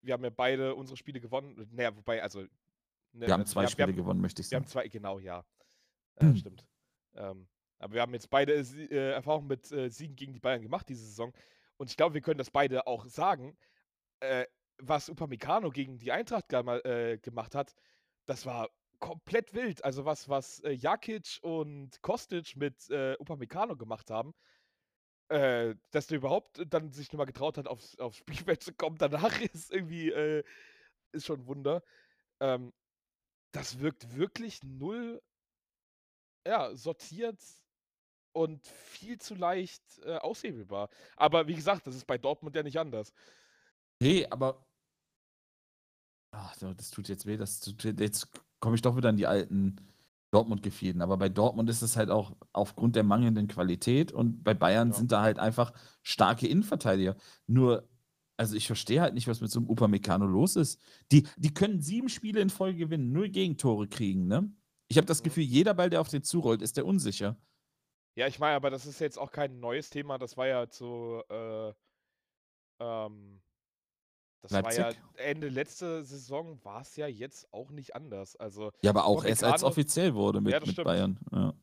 wir haben ja beide unsere Spiele gewonnen. Naja, wobei, also. ne, Wir haben also zwei wir Spiele haben, gewonnen, möchte ich Wir haben sagen. zwei, genau, ja. (clears throat) Äh, stimmt. Ähm, aber wir haben jetzt beide äh, äh, Erfahrungen mit äh, Siegen gegen die Bayern gemacht diese Saison. Und ich glaube, wir können das beide auch sagen. Was Upamecano gegen die Eintracht äh, gemacht hat, das war komplett wild. Also was, was äh, Jakic und Kostic mit äh, Upamecano gemacht haben, äh, dass der überhaupt dann sich nochmal getraut hat, aufs, aufs (laughs) Spielfeld zu kommen, danach (laughs) ist irgendwie, äh, ist schon ein Wunder. Ähm, das wirkt wirklich null, ja, sortiert und viel zu leicht äh, aushebelbar. Aber wie gesagt, das ist bei Dortmund ja nicht anders. Nee, aber. Ach, das tut jetzt weh. Das tut, jetzt komme ich doch wieder an die alten Dortmund-Gefäden. Aber bei Dortmund ist es halt auch aufgrund der mangelnden Qualität und bei Bayern Ja. sind da halt einfach starke Innenverteidiger. Nur, also ich verstehe halt nicht, was mit so einem Upamecano los ist. Die, die können sieben Spiele in Folge gewinnen, nur Gegentore kriegen, ne? Ich habe das Mhm. Gefühl, jeder Ball, der auf den zurollt, ist der unsicher. Ja, ich meine, aber das ist jetzt auch kein neues Thema. Das war ja zu, äh, ähm, das war ja Leipzig? Ende letzte Saison war es ja jetzt auch nicht anders. Also, Ja, aber auch erst als offiziell wurde mit, Ja, mit. Bayern. Ja.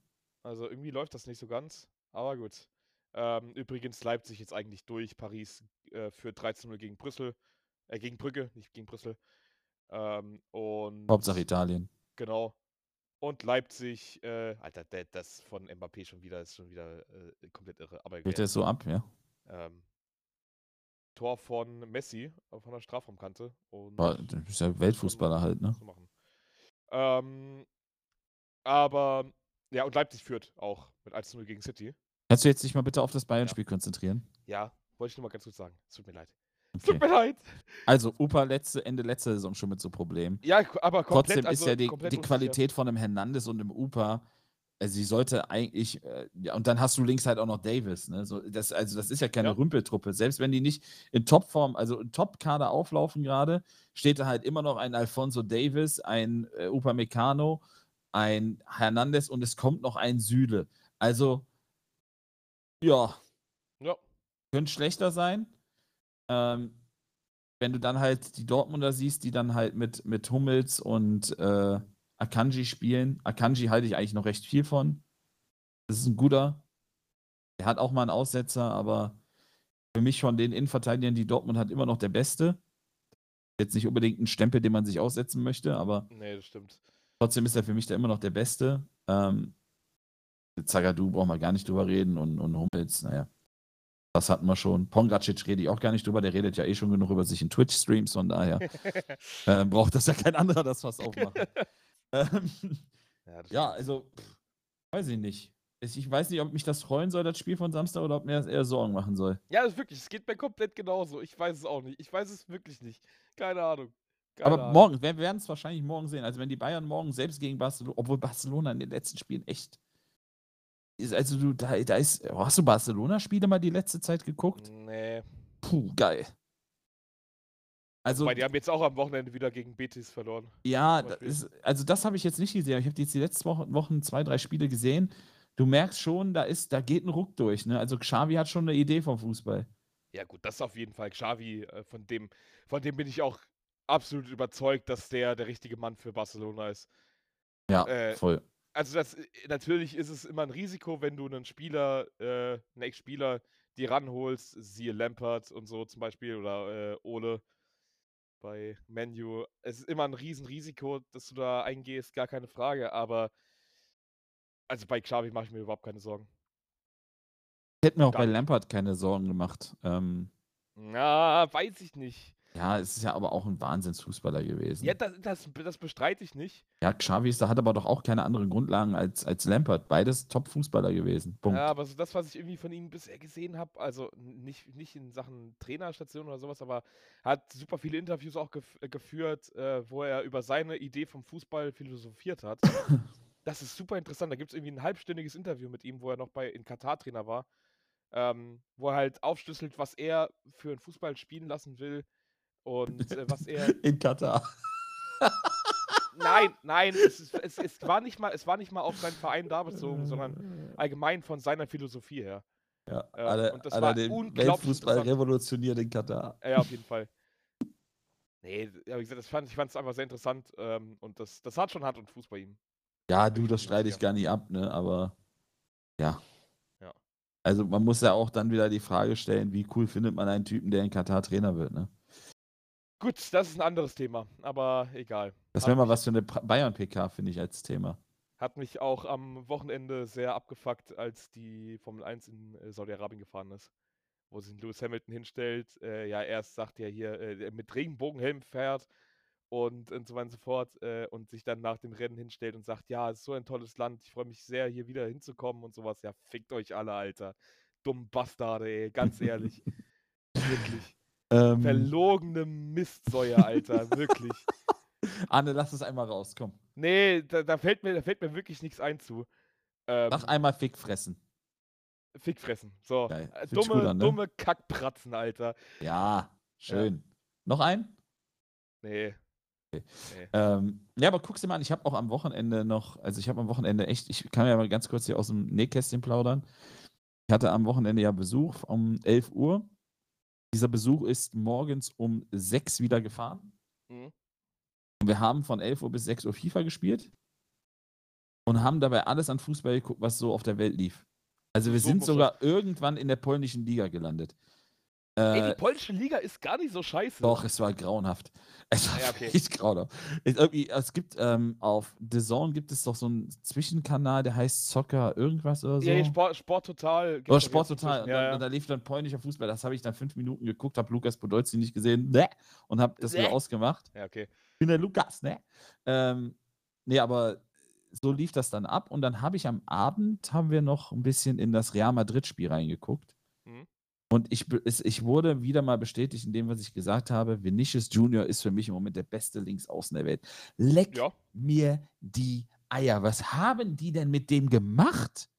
also irgendwie läuft das nicht so ganz. Aber gut. Ähm, übrigens Leipzig jetzt eigentlich durch. Paris äh, führt 13-0 gegen Brüssel. Äh, gegen Brügge, nicht gegen Brüssel. Ähm, und Hauptsache Italien. Genau. Und Leipzig, äh, Alter, das von Mbappé schon wieder ist schon wieder äh, komplett irre. Aber Geht der so ab, ja? ähm, Tor von Messi äh, von der Strafraumkante. Und Boah, der ist ja Weltfußballer halt, ne? Ähm, aber ja, und Leipzig führt auch mit 1-0 gegen City. Kannst du jetzt dich mal bitte auf das Bayern-Spiel konzentrieren? Ja, wollte ich nur mal ganz kurz sagen. Es tut mir leid. Es Okay. tut mir leid. Also, Upa letzte, Ende letzter Saison schon mit so Problemen. Ja, aber komplett, Trotzdem also ist ja die, die. Qualität von einem Hernandez und einem Upa, also sie sollte eigentlich, äh, ja, und dann hast du links halt auch noch Davis, ne? So, das, also das ist ja keine Ja. Rümpeltruppe. Selbst wenn die nicht in Topform, also in Top-Kader auflaufen gerade, steht da halt immer noch ein Alfonso Davis, ein äh, Upamecano, ein Hernandez und es kommt noch ein Süle. Also, ja, Ja, könnte schlechter sein. Ähm, wenn du dann halt die Dortmunder siehst, die dann halt mit, mit Hummels und äh, Akanji spielen. Akanji halte ich eigentlich noch recht viel von. Das ist ein guter. Er hat auch mal einen Aussetzer, aber für mich von den Innenverteidigern, die Dortmund hat, immer noch der beste. Jetzt nicht unbedingt ein Stempel, den man sich aussetzen möchte, aber nee, das stimmt. trotzdem ist er für mich da immer noch der Beste. Ähm, Zagadou brauchen wir gar nicht drüber reden und, und Hummels, naja. Das hatten wir schon. Pongracic rede ich auch gar nicht drüber, der redet ja eh schon genug über sich in Twitch-Streams, von daher (laughs) äh, braucht das ja kein anderer das Fass aufmachen. (laughs) ähm, ja, ja, also, pff, weiß ich nicht. Ich ich weiß nicht, ob mich das freuen soll, das Spiel von Samstag, oder ob mir das eher Sorgen machen soll. Ja, das ist wirklich, es geht mir komplett genauso. Ich weiß es auch nicht. Ich weiß es wirklich nicht. Keine Ahnung. Keine Aber Ahnung. morgen, wir werden es wahrscheinlich morgen sehen. Also wenn die Bayern morgen selbst gegen Barcelona, obwohl Barcelona in den letzten Spielen echt. Ist, also du, da, da ist. oh, Hast du Barcelona-Spiele mal die letzte Zeit geguckt? Nee. Puh, geil. Also, Weil die haben jetzt auch am Wochenende wieder gegen Betis verloren. ja, das ist, also das habe ich jetzt nicht gesehen. Ich habe jetzt die letzten Wochen, zwei, drei Spiele gesehen. Du merkst schon, da ist, da geht ein Ruck durch. Ne? Also Xavi hat schon eine Idee vom Fußball. Ja, gut, das auf jeden Fall. Xavi, äh, von dem, von dem bin ich auch absolut überzeugt, dass der der richtige Mann für Barcelona ist. Ja, Äh, voll. Also das äh, natürlich ist es immer ein Risiko, wenn du einen Spieler, äh, einen Ex-Spieler, die ranholst, siehe Lampard und so zum Beispiel oder äh, Ole bei Menu. Es ist immer ein Riesenrisiko, dass du da eingehst, gar keine Frage. Aber also bei Xavi mache ich mir überhaupt keine Sorgen. Ich hätte mir auch Gar bei. Lampard keine Sorgen gemacht. Ähm, Na, weiß ich nicht. Ja, es ist ja aber auch ein Wahnsinnsfußballer gewesen. Ja, das, das, das bestreite ich nicht. Ja, Xavi ist, da hat aber doch auch keine anderen Grundlagen als, als Lampard. Beides Top-Fußballer gewesen. Punkt. Ja, aber so das, was ich irgendwie von ihm bisher gesehen habe, also nicht, nicht in Sachen Trainerstation oder sowas, aber er hat super viele Interviews auch gef äh, geführt, äh, wo er über seine Idee vom Fußball philosophiert hat. (laughs) das ist super interessant. Da gibt es irgendwie ein halbstündiges Interview mit ihm, wo er noch bei in Katar Trainer war, ähm, wo er halt aufschlüsselt, was er für einen Fußball spielen lassen will und äh, was er (laughs) In Katar. Nein, nein, es, es, es, war nicht mal, es war nicht mal auf seinen Verein da bezogen, sondern allgemein von seiner Philosophie her. Ja, äh, alle, und das alle war den unglaublich Weltfußball revolutioniert in Katar. Ja, auf jeden Fall. Nee, ja, wie gesagt, das fand, ich fand es einfach sehr interessant ähm, und das, das hat schon Hand und Fuß bei ihm. Ja, du, das streite ich gar nicht ab, ne? Aber ja. Ja. Also man muss ja auch dann wieder die Frage stellen, wie cool findet man einen Typen, der in Katar Trainer wird, ne? Gut, das ist ein anderes Thema, aber egal. Das wäre mal was für eine Bayern-PK, finde ich, als Thema. Hat mich auch am Wochenende sehr abgefuckt, als die Formel 1 in äh, Saudi-Arabien gefahren ist. Wo sich Lewis Hamilton hinstellt. Äh, ja, erst sagt er hier, äh, mit Regenbogenhelm fährt und, und so weiter und so fort. Äh, und sich dann nach dem Rennen hinstellt und sagt: Ja, es ist so ein tolles Land. Ich freue mich sehr, hier wieder hinzukommen und sowas. Ja, fickt euch alle, Alter. Dumm Bastarde, ey. Ganz ehrlich. (laughs) Wirklich. Ähm, Verlogene Mistsäue, Alter. (laughs) Wirklich. Anne, lass es einmal raus, komm. Nee, da, da, fällt mir, da fällt mir wirklich nichts ein zu. Ähm, Sag einmal Fick fressen. Fick fressen. So. Geil. Äh, dumme, an, ne? dumme Kackpratzen, Alter. Ja, schön. Noch ein? Nee. Okay. nee. Ähm, ja, aber guck's dir mal an, ich habe auch am Wochenende noch, also ich habe am Wochenende echt, ich kann ja mal ganz kurz hier aus dem Nähkästchen plaudern. Ich hatte am Wochenende ja Besuch um 11 Uhr. Dieser Besuch ist morgens um 6 wieder gefahren. Mhm. Und wir haben von 11 Uhr bis 6 Uhr FIFA gespielt und haben dabei alles an Fußball geguckt, was so auf der Welt lief. Also wir So sind sogar irgendwann in der polnischen Liga gelandet. Ey, Äh, die polnische Liga ist gar nicht so scheiße. doch, es war grauenhaft. (laughs) Es war Ja, okay. wirklich grauenhaft. Es, irgendwie, es gibt ähm, auf The Zone gibt es doch so einen Zwischenkanal, der heißt Soccer irgendwas oder so. Ja, Sport, Sport Total. Oder Sport total. Und, dann, Ja, und ja. da lief dann polnischer Fußball. Das habe ich dann fünf Minuten geguckt, habe Lukas Podolski nicht gesehen Bäh, und habe das wieder Bäh. ausgemacht. ja, okay. Ich bin der Lukas, ne? Ähm, nee, aber so lief das dann ab und dann habe ich am Abend, haben wir noch ein bisschen in das Real Madrid-Spiel reingeguckt. Mhm. Und ich, ich wurde wieder mal bestätigt in dem, was ich gesagt habe. Vinicius Junior ist für mich im Moment der beste Linksaußen der Welt. Leck Ja. mir die Eier. Was haben die denn mit dem gemacht?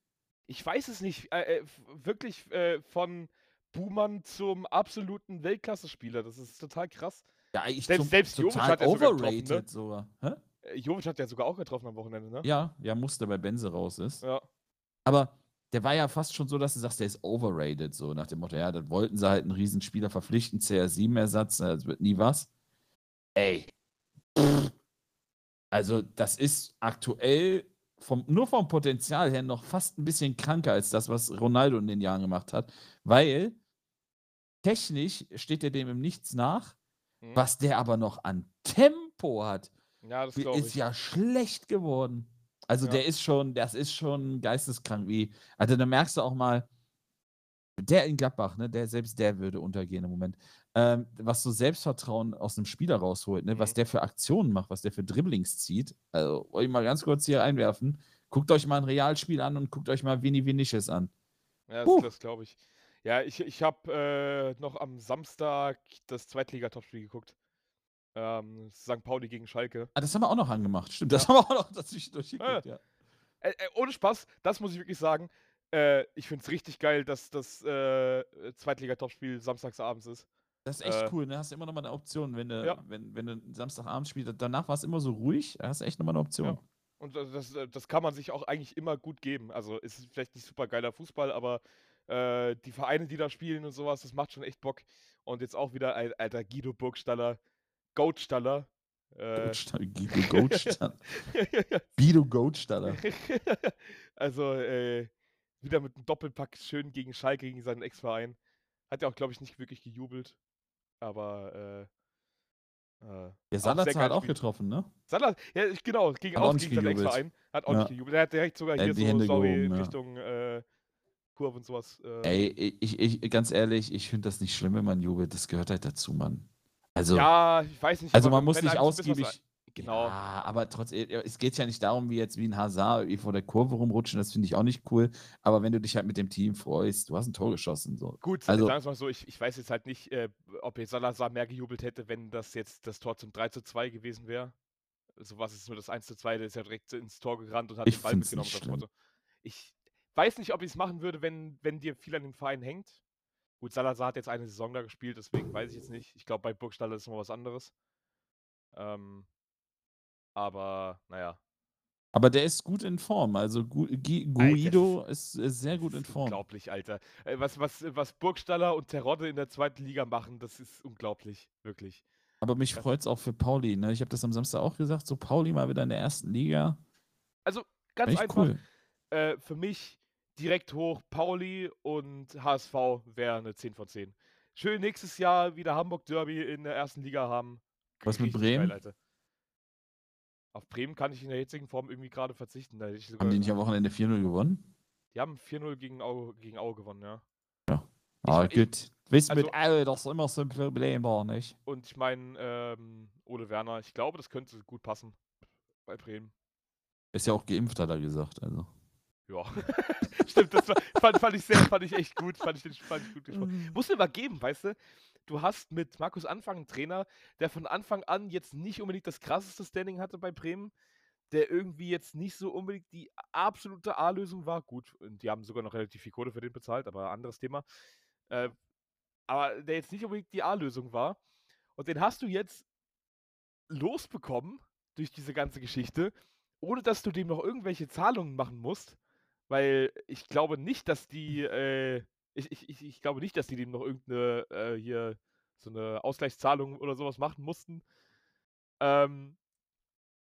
Ich weiß es nicht. Äh, äh, wirklich äh, von Buhmann zum absoluten Weltklasse-Spieler. Das ist total krass. Ja, ich Selbst- selbst Jovic total hat ja sogar overrated ne? sogar. Hä? Äh, Jovic hat ja sogar auch getroffen am Wochenende, ne? Ja, ja, musste, weil Benze raus ist. Ja. Aber der war ja fast schon so, dass du sagst, der ist overrated, so nach dem Motto, ja, das wollten sie halt einen Riesenspieler verpflichten, CR7-Ersatz, das wird nie was. Ey. Pff. Also, das ist aktuell vom, nur vom Potenzial her noch fast ein bisschen kranker als das, was Ronaldo in den Jahren gemacht hat, weil technisch steht er dem im Nichts nach, Mhm. was der aber noch an Tempo hat Ja, ist ich. ja schlecht geworden. Also Ja. der ist schon, das ist schon geisteskrank wie. Also da merkst du auch mal, der in Gladbach, ne, der selbst der würde untergehen im Moment. Ähm, was so Selbstvertrauen aus einem Spieler rausholt, ne, was Mhm. der für Aktionen macht, was der für Dribblings zieht. Also wollte ich mal ganz kurz hier einwerfen. Guckt euch mal ein Realspiel an und guckt euch mal Vini Vinicius an. Ja, das, das glaube ich. Ja, ich, ich habe äh, noch am Samstag das Zweitliga-Topspiel geguckt. Ähm, St. Pauli gegen Schalke. Ah, das haben wir auch noch angemacht. Stimmt, das haben wir auch noch (laughs) dazwischendurch Ja. geguckt, ja. Äh, äh, ohne Spaß, das muss ich wirklich sagen. Äh, ich finde es richtig geil, dass das äh, Zweitliga-Topspiel samstagsabends ist. Das ist echt Äh, cool, ne? Hast du immer noch mal eine Option, wenn du, Ja. wenn, wenn du Samstagabend spielst. Danach war es immer so ruhig, da hast du echt noch mal eine Option. Und das, das, kann man sich auch eigentlich immer gut geben. Also es ist vielleicht nicht super geiler Fußball, aber äh, die Vereine, die da spielen und sowas, das macht schon echt Bock. Und jetzt auch wieder ein alter Guido Burgstaller, Goatstaller. Äh, Guido (laughs) Goatstadt. (laughs) Guido Goatstatter. (laughs) also, äh, wieder mit einem Doppelpack schön gegen Schalke, gegen seinen Ex-Verein. Hat ja auch, glaube ich, nicht wirklich gejubelt. Aber, äh, äh, Salazar geil hat auch gespielt. getroffen, ne? Salah, ja, genau, gegen, auch gegen seinen. Ex-Verein. Hat auch Ja. nicht gejubelt. Er hat direkt sogar Er hier so, Hände sorry, gehoben, ja. Richtung äh, Kurve und sowas. Äh, Ey, ich, ich, ganz ehrlich, ich finde das nicht schlimm, wenn man jubelt. Das gehört halt dazu, Mann. Also, ja, ich weiß nicht. also man muss nicht was ausgiebig. Genau. Ja, aber trotzdem, es geht ja nicht darum, wie jetzt wie ein Hazard irgendwie vor der Kurve rumrutschen. Das finde ich auch nicht cool. Aber wenn du dich halt mit dem Team freust, du hast ein Tor geschossen. So. Gut, Also- sagen wir mal so, ich, ich weiß jetzt halt nicht, äh, ob jetzt Salazar mehr gejubelt hätte, wenn das jetzt das Tor zum 3 zu 2 gewesen wäre. So was ist nur das 1 zu 2, der ist ja direkt ins Tor gerannt und hat den Ball mitgenommen. Ich weiß nicht, ob ich es machen würde, wenn, wenn dir viel an dem Verein hängt. Gut, Salazar hat jetzt eine Saison da gespielt, deswegen weiß ich jetzt nicht. Ich glaube, bei Burgstaller ist noch was anderes. Ähm, aber, naja. Aber der ist gut in Form. Also Gu Gui- Guido ist, ist sehr gut in Form. Unglaublich, Alter. Äh, Was, was, was Burgstaller und Terodde in der zweiten Liga machen, das ist unglaublich, wirklich. Aber mich freut es auch für Pauli. Ne? Ich habe das am Samstag auch gesagt. So Pauli mal wieder in der ersten Liga. Also, ganz Echt einfach, cool. äh, für mich direkt hoch Pauli und HSV wäre eine 10 von 10. Schön nächstes Jahr wieder Hamburg Derby in der ersten Liga haben. Was mit Bremen? Alter. Auf Bremen kann ich in der jetzigen Form irgendwie gerade verzichten. Ich Haben die nicht am Wochenende 4-0 gewonnen? die haben 4-0 gegen Aue, gegen Aue gewonnen, ja. Ah, ich- gut. Wisst also- mit Aue, das ist immer so ein Problem war, nicht? Und ich meine, ähm, Ole Werner, ich glaube, das könnte gut passen bei Bremen. Ist ja auch geimpft, hat er gesagt. Also. Ja, (laughs) stimmt, das war, fand, fand ich sehr, fand ich echt gut, fand ich, den, fand ich gut gesprochen. Muss immer geben, weißt du? Du hast mit Markus Anfang einen Trainer, der von Anfang an jetzt nicht unbedingt das krasseste Standing hatte bei Bremen, der irgendwie jetzt nicht so unbedingt die absolute A-Lösung war. Gut, und die haben sogar noch relativ viel Kohle für den bezahlt, aber anderes Thema. Äh, aber der jetzt nicht unbedingt die A-Lösung war. Und den hast du jetzt losbekommen durch diese ganze Geschichte, ohne dass du dem noch irgendwelche Zahlungen machen musst. Weil ich glaube nicht, dass die, äh, ich, ich, ich, glaube nicht, dass die dem noch irgendeine, äh, hier, so eine Ausgleichszahlung oder sowas machen mussten. Ähm,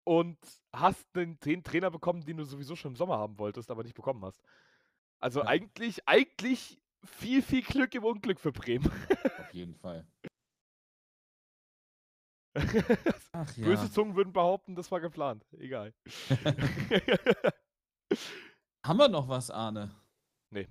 und hast den, den Trainer bekommen, den du sowieso schon im Sommer haben wolltest, aber nicht bekommen hast. Also Ja. eigentlich, eigentlich viel, viel Glück im Unglück für Bremen. Auf jeden Fall. (laughs) Ach Böse Zungen würden behaupten, das war geplant. Egal. (laughs) (laughs) Haben wir noch was, Arne? Nee.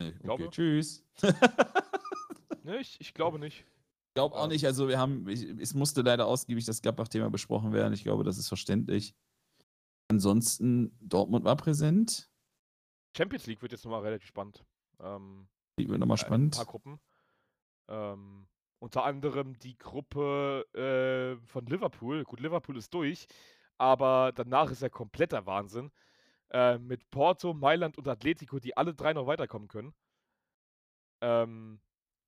Nee, okay. glaube- Tschüss. (laughs) ne, ich, ich glaube nicht. Ich glaube auch Ähm. nicht, also wir haben, ich, es musste leider ausgiebig das Gladbach-Thema besprochen werden. Ich glaube, das ist verständlich. Ansonsten, Dortmund war präsent. Champions League wird jetzt nochmal relativ spannend. Ähm, Die wird nochmal äh, Ein spannend. paar Gruppen. Ähm, unter anderem die Gruppe äh, von Liverpool. Gut, Liverpool ist durch, aber danach ist ja kompletter Wahnsinn. Äh, mit Porto, Mailand und Atletico, die alle drei noch weiterkommen können. Ähm,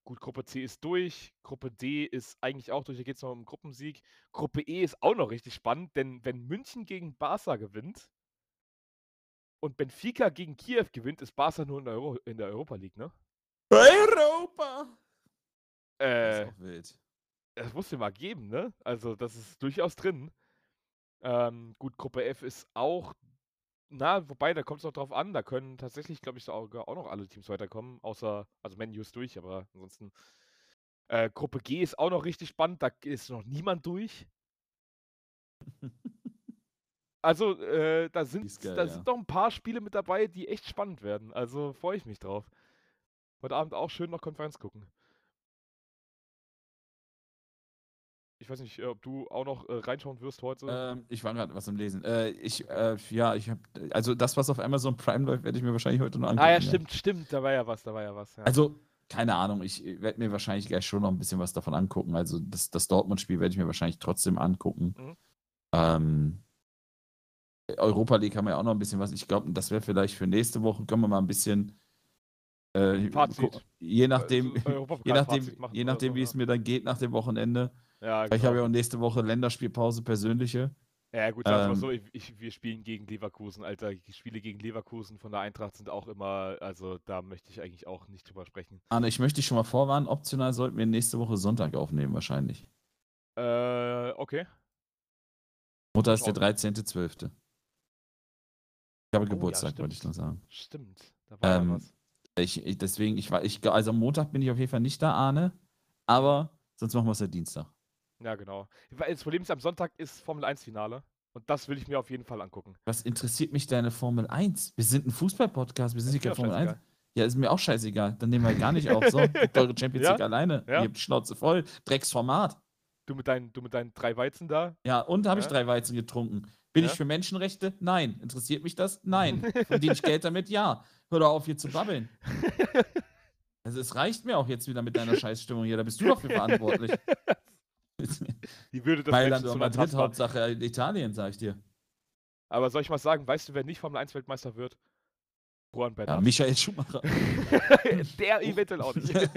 gut, Gruppe C ist durch. Gruppe D ist eigentlich auch durch. Hier geht es noch um Gruppensieg. Gruppe E ist auch noch richtig spannend, denn wenn München gegen Barca gewinnt und Benfica gegen Kiew gewinnt, ist Barca nur in der, Euro in der Europa League, ne? Europa! Das Äh, ist auch wild. das muss dir mal geben, ne? Also, das ist durchaus drin. Ähm, gut, Gruppe F ist auch, na, wobei, da kommt es noch drauf an, da können tatsächlich, glaube ich, sogar auch noch alle Teams weiterkommen, außer, also Menu ist durch, aber ansonsten. Äh, Gruppe G ist auch noch richtig spannend, da ist noch niemand durch. Also, äh, da sind, geil, da ja. sind noch ein paar Spiele mit dabei, die echt spannend werden. Also freue ich mich drauf. Heute Abend auch schön noch Konferenz gucken. Ich weiß nicht, äh, ob du auch noch äh, reinschauen wirst heute. Ähm, ich war gerade was am Lesen. Äh, ich, äh, ja, ich habe, also das, was auf Amazon Prime läuft, werde ich mir wahrscheinlich heute noch angucken. ah ja, stimmt, stimmt, da war ja was, da war ja was. Ja. Also, keine Ahnung, ich werde mir wahrscheinlich gleich schon noch ein bisschen was davon angucken. Also, das, das Dortmund-Spiel werde ich mir wahrscheinlich trotzdem angucken. Mhm. Ähm, Europa League haben wir ja auch noch ein bisschen was. Ich glaube, das wäre vielleicht für nächste Woche, können wir mal ein bisschen. Äh, Je nachdem, Also, (laughs) je nachdem, je nachdem so, wie es ja. mir dann geht nach dem Wochenende. Ja, Weil Ich habe ja genau. auch nächste Woche Länderspielpause persönliche. Ja, gut, sagen wir mal ähm, so, ich, ich, wir spielen gegen Leverkusen, Alter. Die Spiele gegen Leverkusen von der Eintracht sind auch immer, also da möchte ich eigentlich auch nicht drüber sprechen. Arne, ich möchte dich schon mal vorwarnen, optional sollten wir nächste Woche Sonntag aufnehmen, wahrscheinlich. Äh, okay. Mutter ist der Schauen. 13.12. Ich habe ja, Geburtstag, wollte ich nur sagen. Stimmt. Da war ja Ähm, was. Ich, ich, deswegen, ich war, ich, also am Montag bin ich auf jeden Fall nicht da, Arne. Aber sonst machen wir es ja Dienstag. Ja, genau. Weil Das Problem ist, am Sonntag ist Formel 1 Finale. Und das will ich mir auf jeden Fall angucken. Was interessiert mich deine Formel 1? Wir sind ein Fußball-Podcast, wir sind (laughs) nicht mir kein Formel 1. scheißegal. Ja, ist mir auch scheißegal. Dann nehmen wir gar nicht auf. So, (laughs) guckt eure Champions Ja? League alleine. Ja. Ihr habt die Schnauze voll. Drecksformat. Du mit, deinen, du mit deinen drei Weizen da. Ja, und habe ich Ja. drei Weizen getrunken. Bin Ja. ich für Menschenrechte? Nein. Interessiert mich das? Nein. Verdiene ich Geld damit? Ja. Hör doch auf, hier zu babbeln. (laughs) Also es reicht mir auch jetzt wieder mit deiner Scheißstimmung hier. Da bist du doch für verantwortlich. Die würde das Mailand oder Madrid. Hauptsache Italien, sag ich dir. Aber soll ich mal sagen, weißt du, wer nicht Formel 1 Weltmeister wird? Juan Ja, Bernat. Michael Schumacher. (laughs) der eventuell auch nicht. (laughs)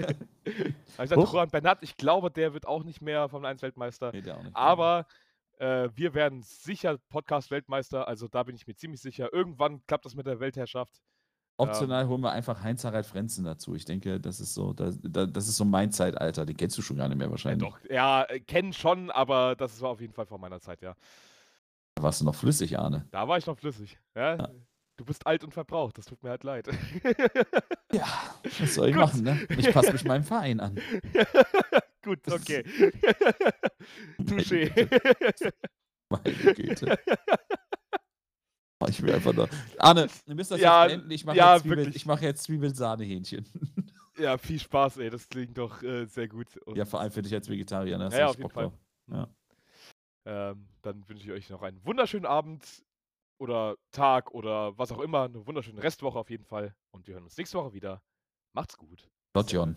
Ich sag, Huch. Juan Bernat, ich glaube, der wird auch nicht mehr Formel 1 Weltmeister. Nee, der auch nicht. Aber äh, wir werden sicher Podcast-Weltmeister, also da bin ich mir ziemlich sicher. Irgendwann klappt das mit der Weltherrschaft. Optional holen wir einfach Heinz-Harald Frenzen dazu. Ich denke, das ist so, das, das ist so mein Zeitalter. Den kennst du schon gar nicht mehr Ja, wahrscheinlich. doch, ja, äh, kennen schon, aber das war auf jeden Fall vor meiner Zeit, ja. Da warst du noch flüssig, Arne. Da war ich noch flüssig. Ja? Ja. Du bist alt und verbraucht, das tut mir halt leid. Ja, was soll (laughs) ich Gut. machen, ne? Ich passe mich meinem Verein an. (laughs) Gut, okay. (laughs) Touché. Meine Güte. Ich will einfach nur. Arne, wir müssen das Ja, jetzt beenden. Ich mache ja, jetzt, Zwiebel, ich mach jetzt Zwiebelsahnehähnchen. (laughs) ja, viel Spaß, ey. Das klingt doch äh, sehr gut. Und, Ja, vor allem für dich als Vegetarier. Ne? Ja, du auf jeden drauf. Ja. ähm, dann wünsche ich euch noch einen wunderschönen Abend oder Tag oder was auch immer. Eine wunderschöne Restwoche auf jeden Fall. Und wir hören uns nächste Woche wieder. Macht's gut. Gott, John.